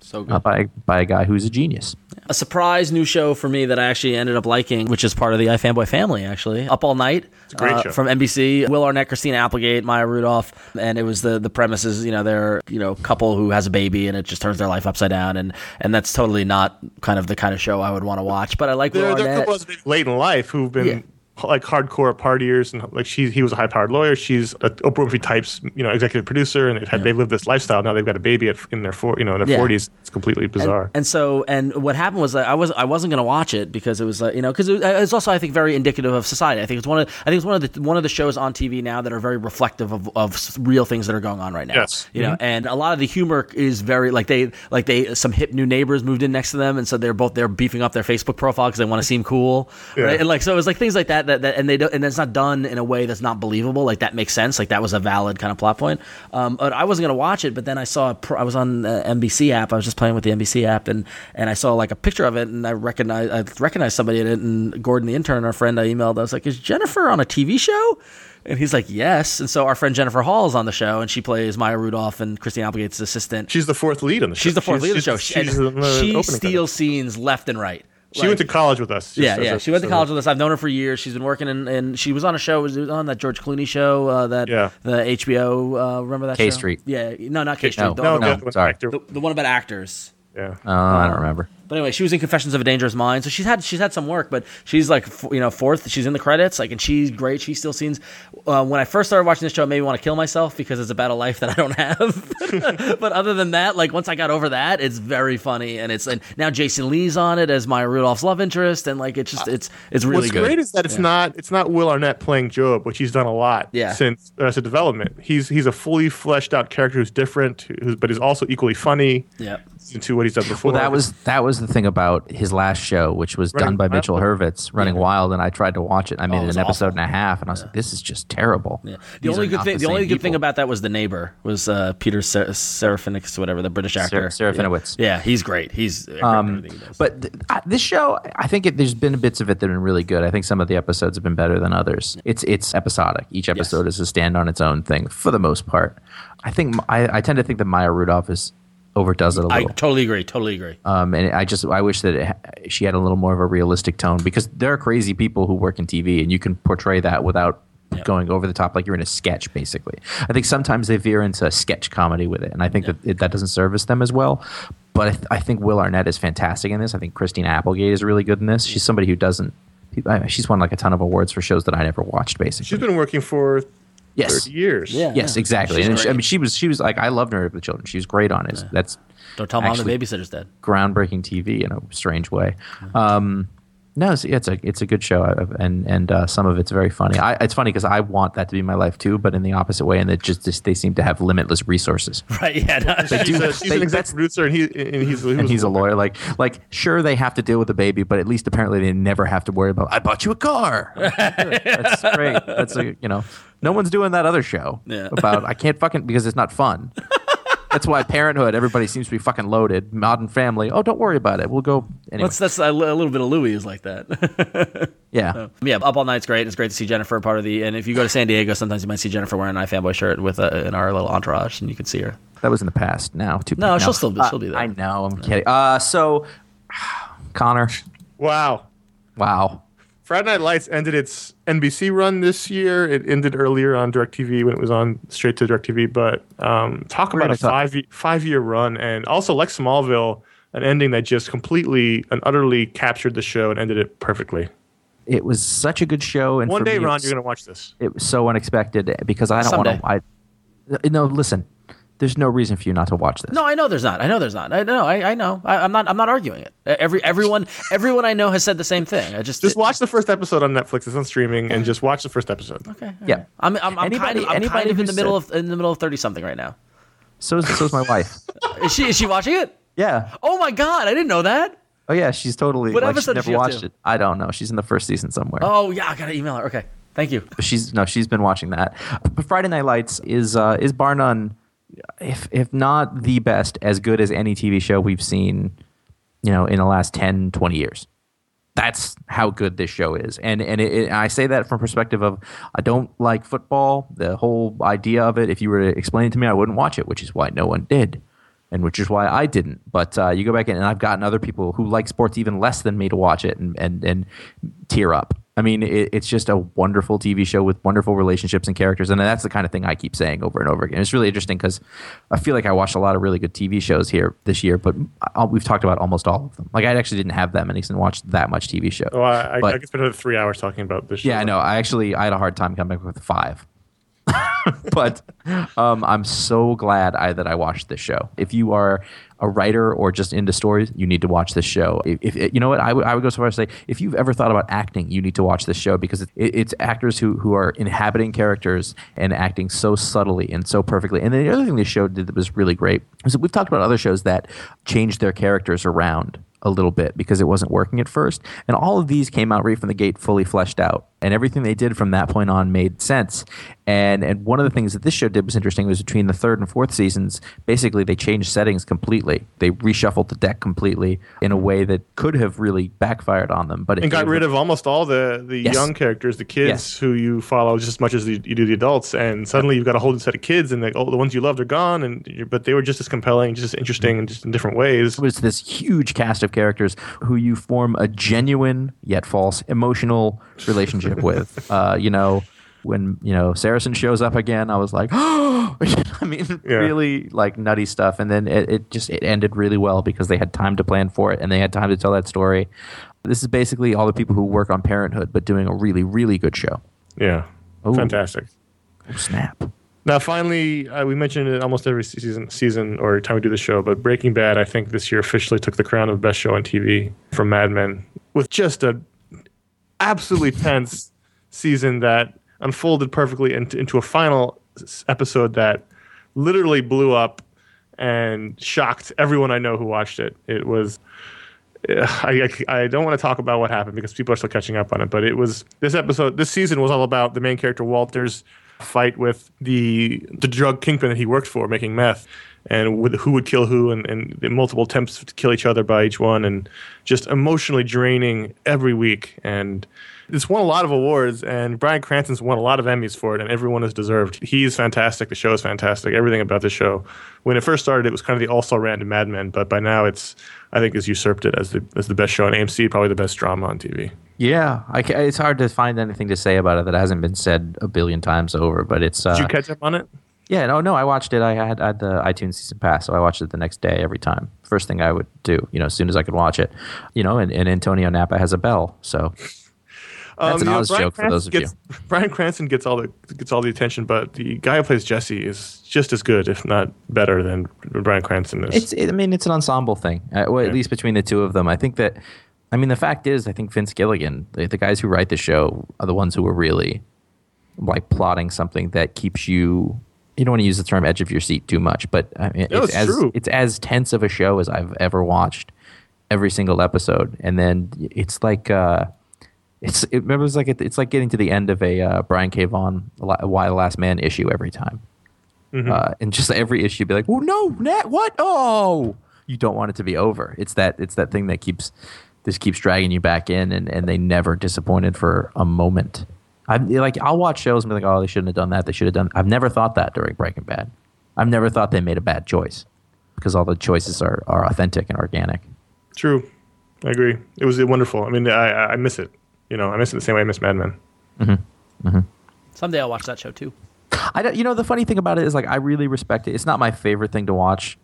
So good. uh, by by a guy who's a genius. a surprise new show for me that I actually ended up liking, which is part of the iFanboy family, actually. Up All Night. It's a great show. From NBC. Will Arnett, Christina Applegate, Maya Rudolph. And it was the, the premise is, you know, they're, you know, couple who has a baby and it just turns their life upside down. And, and that's totally not kind of the kind of show I would want to watch. But I like there, Will there are a Arnett. couple of late in life who've been Yeah. Like hardcore partiers, and like she he was a high powered lawyer. She's a Oprah Winfrey type's you know executive producer, and they've had they've lived this lifestyle. Now they've got a baby at, in their four you know in their Yeah. forties. It's completely bizarre. And so, and what happened was that I was I wasn't going to watch it because it was like you know because it, uh, it's also I think very indicative of society. I think it's one of I think it's one of the one of the shows on TV now that are very reflective of, of real things that are going on right now. Yes. you know, mm-hmm. and a lot of the humor is very like they like they some hip new neighbors moved in next to them, and so they're both they're beefing up their Facebook profile because they want to seem cool, Yeah. right? And like so it was like things like that that, that and they don't and it's not done in a way that's not believable. Like that makes sense. Like that was a valid kind of plot point. Um, but I wasn't gonna watch it, but then I saw a pr- I was on the NBC app. I was just playing with the NBC app, and and I saw like a picture of it, and I recognized I recognized somebody in it, and Gordon, the intern, our friend, I emailed. I was like, "Is Jennifer on a TV show?" And he's like, "Yes." And so our friend Jennifer Hall is on the show, and she plays Maya Rudolph and Christine Applegate's assistant. she's the fourth lead on the show. She's the fourth lead of the show. She's, she's the she steals scenes left and right. Credits. She went to college with us. Yeah, yeah. a- She went to so- college with us. I've known her for years. She's been working in, and she was on a show. Was it on that George Clooney show? Uh, that Yeah. the HBO. Uh, remember that K show? Street. Yeah, no, not K Street. No, the, No, other the one. other one, sorry. the, the one about actors. Yeah. Oh, I don't remember. But anyway, she was in Confessions of a Dangerous Mind, so she's had she's had some work, but she's like you know fourth. She's in the credits, like, and she's great. She still seems. Uh, when I first started watching this show, it made me want to kill myself because it's about a life that I don't have. <laughs> but other than that, like once I got over that, it's very funny, and it's and now Jason Lee's on it as Maya Rudolph's love interest, and like it's just it's it's really What's good. great is that it's not it's not Will Arnett playing Job, which he's done a lot Yeah. since as a development. He's he's a fully fleshed out character who's different, who's, but is also equally funny. yeah. Two what he's done before. Well, that was that was the thing about his last show, which was Running done by Mitchell Hurwitz, Running Wild, and I tried to watch it. I made Oh, it an episode and a half, and I was like, "This is just terrible." Yeah. The These only good thing, the, same only good thing about that was the neighbor was uh, Peter Ser- Serafinowicz, whatever the British actor. Ser- Serafinowicz. Yeah. yeah, he's great. He's Um, he does. but th- I- this show, I think it, there's been bits of it that have been really good. I think some of the episodes have been better than others. It's it's episodic. Each episode is a stand on its own thing for the most part. I think I, I tend to think that Maya Rudolph is overdoes it a little. I totally agree. Totally agree. Um, and I just I wish that it, she had a little more of a realistic tone because there are crazy people who work in TV and you can portray that without going over the top like you're in a sketch basically. I think sometimes they veer into sketch comedy with it, and I think that it, that doesn't service them as well. But I, th- I think Will Arnett is fantastic in this. I think Christine Applegate is really good in this. She's somebody who doesn't. She's won like a ton of awards for shows that I never watched. Basically, She's been working for yes, 30 years. Yeah. yes, exactly. She's And she, I mean, she was she was like I loved her with the children. She was great on it. That's Don't tell mom the babysitter's dead. groundbreaking TV in a strange way. Um, no, it's, it's a it's a good show, uh, and and uh, some of it's very funny. I, it's funny because I want that to be my life too, but in the opposite way, and it just, just they seem to have limitless resources. <laughs> Right? Yeah. no, She's, do- a, she's they- an producer, and, he, and he's, he And he's a lawyer. Like like sure they have to deal with the baby, but at least apparently they never have to worry about. I bought you a car. <laughs> That's great. That's a you know no one's doing that other show Yeah. about I can't fucking because it's not fun. <laughs> That's why Parenthood. Everybody seems to be fucking loaded. Modern Family. Oh, don't worry about it. We'll go anyway. That's that's a, little bit of Louis is like that. <laughs> yeah. yeah, Up All Night's great. It's great to see Jennifer part of the. And if you go to San Diego, sometimes you might see Jennifer wearing an iFanboy shirt with a, in our little entourage, and you can see her. That was in the past. Now, too. No, she'll still be- she'll be there. I know. I'm kidding. Uh, so, <sighs> Conor. Wow. Wow. Friday Night Lights ended its NBC run this year. It ended earlier on DirecTV when it was on straight to DirecTV. But um, talk We're about gonna a talk- five five year run, and also Lex Smallville, an ending that just completely and utterly captured the show and ended it perfectly. It was such a good show, and One day, me, Ron, it's- you're gonna watch this. it was so unexpected because I don't want to. I no listen. There's no reason for you not to watch this. No, I know there's not. I know there's not. I know. I, I know. I, I'm not. I'm not arguing it. Every everyone everyone I know has said the same thing. I just Just watch the first episode on Netflix. It's on streaming, and just watch the first episode. Okay. Yeah. right. I'm. I'm, I'm Anybody- kind of. I'm anybody kind of in who the middle said- of in the middle of thirty something right now. So is, so is my wife. <laughs> Is she? Is she watching it? Yeah. Oh my god! I didn't know that. Oh yeah. She's totally. What like, episode she's is she never watched to? it. I don't know. She's in the first season somewhere. Oh yeah, I gotta email her. Okay. Thank you. she's no, she's been watching that. But Friday Night Lights is uh, is bar none, if if not the best, as good as any TV show we've seen, you know, in the last 10, 20 years. That's how good this show is, and and it, it- I say that from perspective of I don't like football. The whole idea of it, if you were to explain it to me, I wouldn't watch it, which is why no one did and which is why I didn't. But uh, you go back in, and I've gotten other people who like sports even less than me to watch it and and, and tear up. I mean, it, it's just a wonderful TV show with wonderful relationships and characters, and that's the kind of thing I keep saying over and over again. It's really interesting because I feel like I watched a lot of really good TV shows here this year, but I, we've talked about almost all of them. Like I actually didn't have that many and watched that much TV show. Oh, I, I, But- I could spend another three hours talking about this. Show. Yeah. I know. I actually I had a hard time coming up with five. <laughs> but um, I'm so glad I, that I watched this show. If you are a writer or just into stories, you need to watch this show. If, if you know what, I would go so far as to say, if you've ever thought about acting, you need to watch this show because it, it's actors who who are inhabiting characters and acting so subtly and so perfectly. And then the other thing this show did that was really great that we've talked about other shows that changed their characters around a little bit because it wasn't working at first. And all of these came out right from the gate fully fleshed out. And everything they did from that point on made sense. And and one of the things that this show did was interesting was between the third and fourth seasons, basically they changed settings completely. They reshuffled the deck completely in a way that could have really backfired on them. But it and got rid of almost all the the Yes. young characters, the kids Yes. who you follow just as much as you, you do the adults, and suddenly you've got a whole new set of kids, and like, oh, the ones you loved are gone, and but they were just as compelling, just as interesting, and just in different ways. It was this huge cast of characters who you form a genuine yet false emotional relationship with. Uh, you know, when you know Saracen shows up again, I was like, <gasps> oh, I mean, Yeah. really like nutty stuff. And then it, it just it ended really well because they had time to plan for it and they had time to tell that story. This is basically all the people who work on Parenthood, but doing a really, really good show. Yeah, Ooh. fantastic. Oh, snap! Now, finally, uh, we mentioned it almost every season, season or time we do the show, but Breaking Bad, I think this year officially took the crown of best show on TV from Mad Men with just a absolutely tense season that unfolded perfectly into, into a final episode that literally blew up and shocked everyone I know who watched it. It was. Eh, I, I, I don't want to talk about what happened because people are still catching up on it. But it was this episode, this season was all about the main character Walter's fight with the the drug kingpin that he worked for, making meth, and with who would kill who, and, and the multiple attempts to kill each other by each one, and just emotionally draining every week. And it's won a lot of awards, and Bryan Cranston's won a lot of Emmys for it, and everyone is deserved. He's fantastic. The show is fantastic. Everything about the show. When it first started, it was kind of the all-star random Mad Men, but by now it's I think has usurped it as the as the best show on AMC, probably the best drama on TV. Yeah, I it's hard to find anything to say about it that hasn't been said a billion times over. But it's uh, Did you catch up on it? Yeah, no, no, I watched it. I had, I had the iTunes season pass, so I watched it the next day every time. First thing I would do, you know, as soon as I could watch it, you know, and, and Antonio Napa has a bell, so That's an honest know, joke for those of Cranston gets, <laughs> Bryan Cranston gets all the gets all the attention, but the guy who plays Jesse is just as good, if not better, than Bryan Cranston is. It's, it, I mean, it's an ensemble thing. Uh, well, at Yeah. least between the two of them, I think that. I mean, the fact is, I think Vince Gilligan, the, the guys who write the show, are the ones who are really like plotting something that keeps you. You don't want to use the term "edge of your seat" too much, but I mean, No, it's, it's as true. it's as tense of a show as I've ever watched. Every single episode, and then it's like. uh it's it remember it's like it's like getting to the end of a uh, Brian K. Vaughan Y the Last Man issue every time, uh, and just every issue be like, "Oh no, Nat, what? Oh, you don't want it to be over." It's that it's that thing that keeps this keeps dragging you back in, and, and they never disappointed for a moment. I'm like I'll watch shows and be like, "Oh, they shouldn't have done that. They should have done." I've never thought that during Breaking Bad. I've never thought they made a bad choice because all the choices are are authentic and organic. True, I agree. It was wonderful. I mean, I I I miss it. You know, I miss it the same way I miss Mad Men. Mm-hmm. Someday I'll watch that show too. I don't, you know, the funny thing about it is like I really respect it. It's not my favorite thing to watch.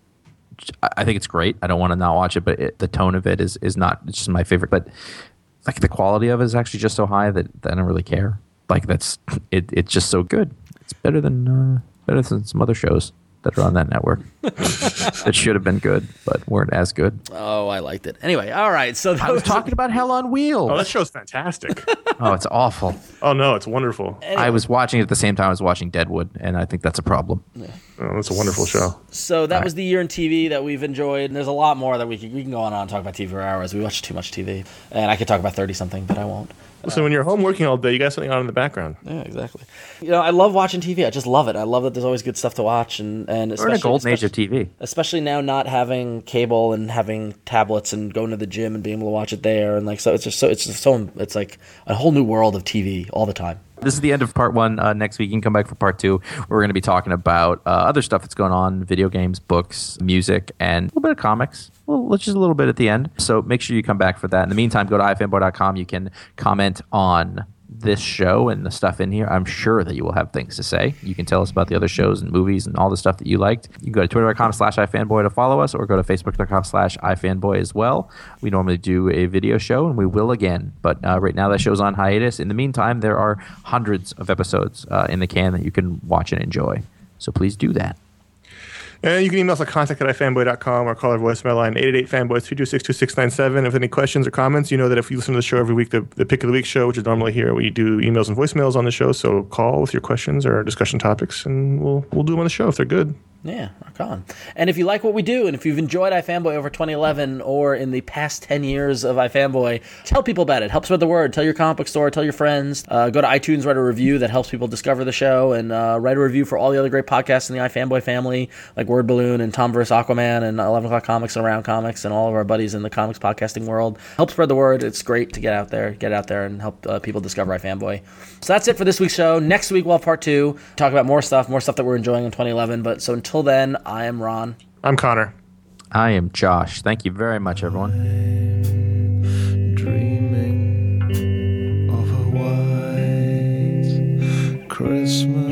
I I think it's great. I don't want to not watch it, but it, the tone of it is is not it's just my favorite. But like the quality of it is actually just so high that, that I don't really care. Like that's it. It's just so good. It's better than uh, better than some other shows that are on that network <laughs> that should have been good but weren't as good. Oh, I liked it. Anyway, all right. So I was talking about Hell on Wheels. Oh, Wheels. that show's fantastic. <laughs> Oh, it's awful. oh no, it's wonderful. I was watching it at the same time I was watching Deadwood, and I think that's a problem. Oh, it's a wonderful show. So that was the year in TV that we've enjoyed. And there's a lot more that we can, we can go on and talk about TV for hours. We watch too much TV. And I could talk about 30 something, but I won't. So when you're home working all day, you got something on in the background. Yeah, exactly. You know, I love watching TV. I just love it. I love that there's always good stuff to watch. And, and We're especially, in a golden age of TV. especially now not having cable and having tablets and going to the gym and being able to watch it there. And like, so it's just so, it's just so, it's like a whole new world of TV all the time. This is the end of part one. Uh, next week, you can come back for part two. where We're going to be talking about uh, other stuff that's going on video games, books, music, and a little bit of comics. Well, just a little bit at the end. So make sure you come back for that. In the meantime, go to ifanboy.com. You can comment on this show and the stuff in here. I'm sure that you will have things to say. You can tell us about the other shows and movies and all the stuff that you liked. You can go to twitter.com slash ifanboy to follow us or go to facebook.com slash ifanboy as well. We normally do a video show and we will again. But uh, right now that show's on hiatus. In the meantime, there are hundreds of episodes uh, in the can that you can watch and enjoy. So please do that. And you can email us at contact at ifanboy.com or call our voicemail line 888-fanboys-226-2697. If any questions or comments, you know that if you listen to the show every week, the, the Pick of the Week show, which is normally here, we do emails and voicemails on the show. So call with your questions or discussion topics, and we'll we'll do them on the show if they're good. Yeah, rock on. And if you like what we do, and if you've enjoyed iFanboy over 2011 or in the past 10 years of iFanboy, tell people about it. Help spread the word. Tell your comic book store. Tell your friends. Uh, go to iTunes, write a review that helps people discover the show, and uh, write a review for all the other great podcasts in the iFanboy family, like Word Balloon and Tom vs. Aquaman and 11 O'Clock Comics and Around Comics and all of our buddies in the comics podcasting world. Help spread the word. It's great to get out there, get out there, and help uh, people discover iFanboy. So that's it for this week's show. Next week we'll have part two. Talk about more stuff, more stuff that we're enjoying in 2011. But so until then, I am Ron. I'm Conor. I am Josh. Thank you very much, everyone. dreaming of a white Christmas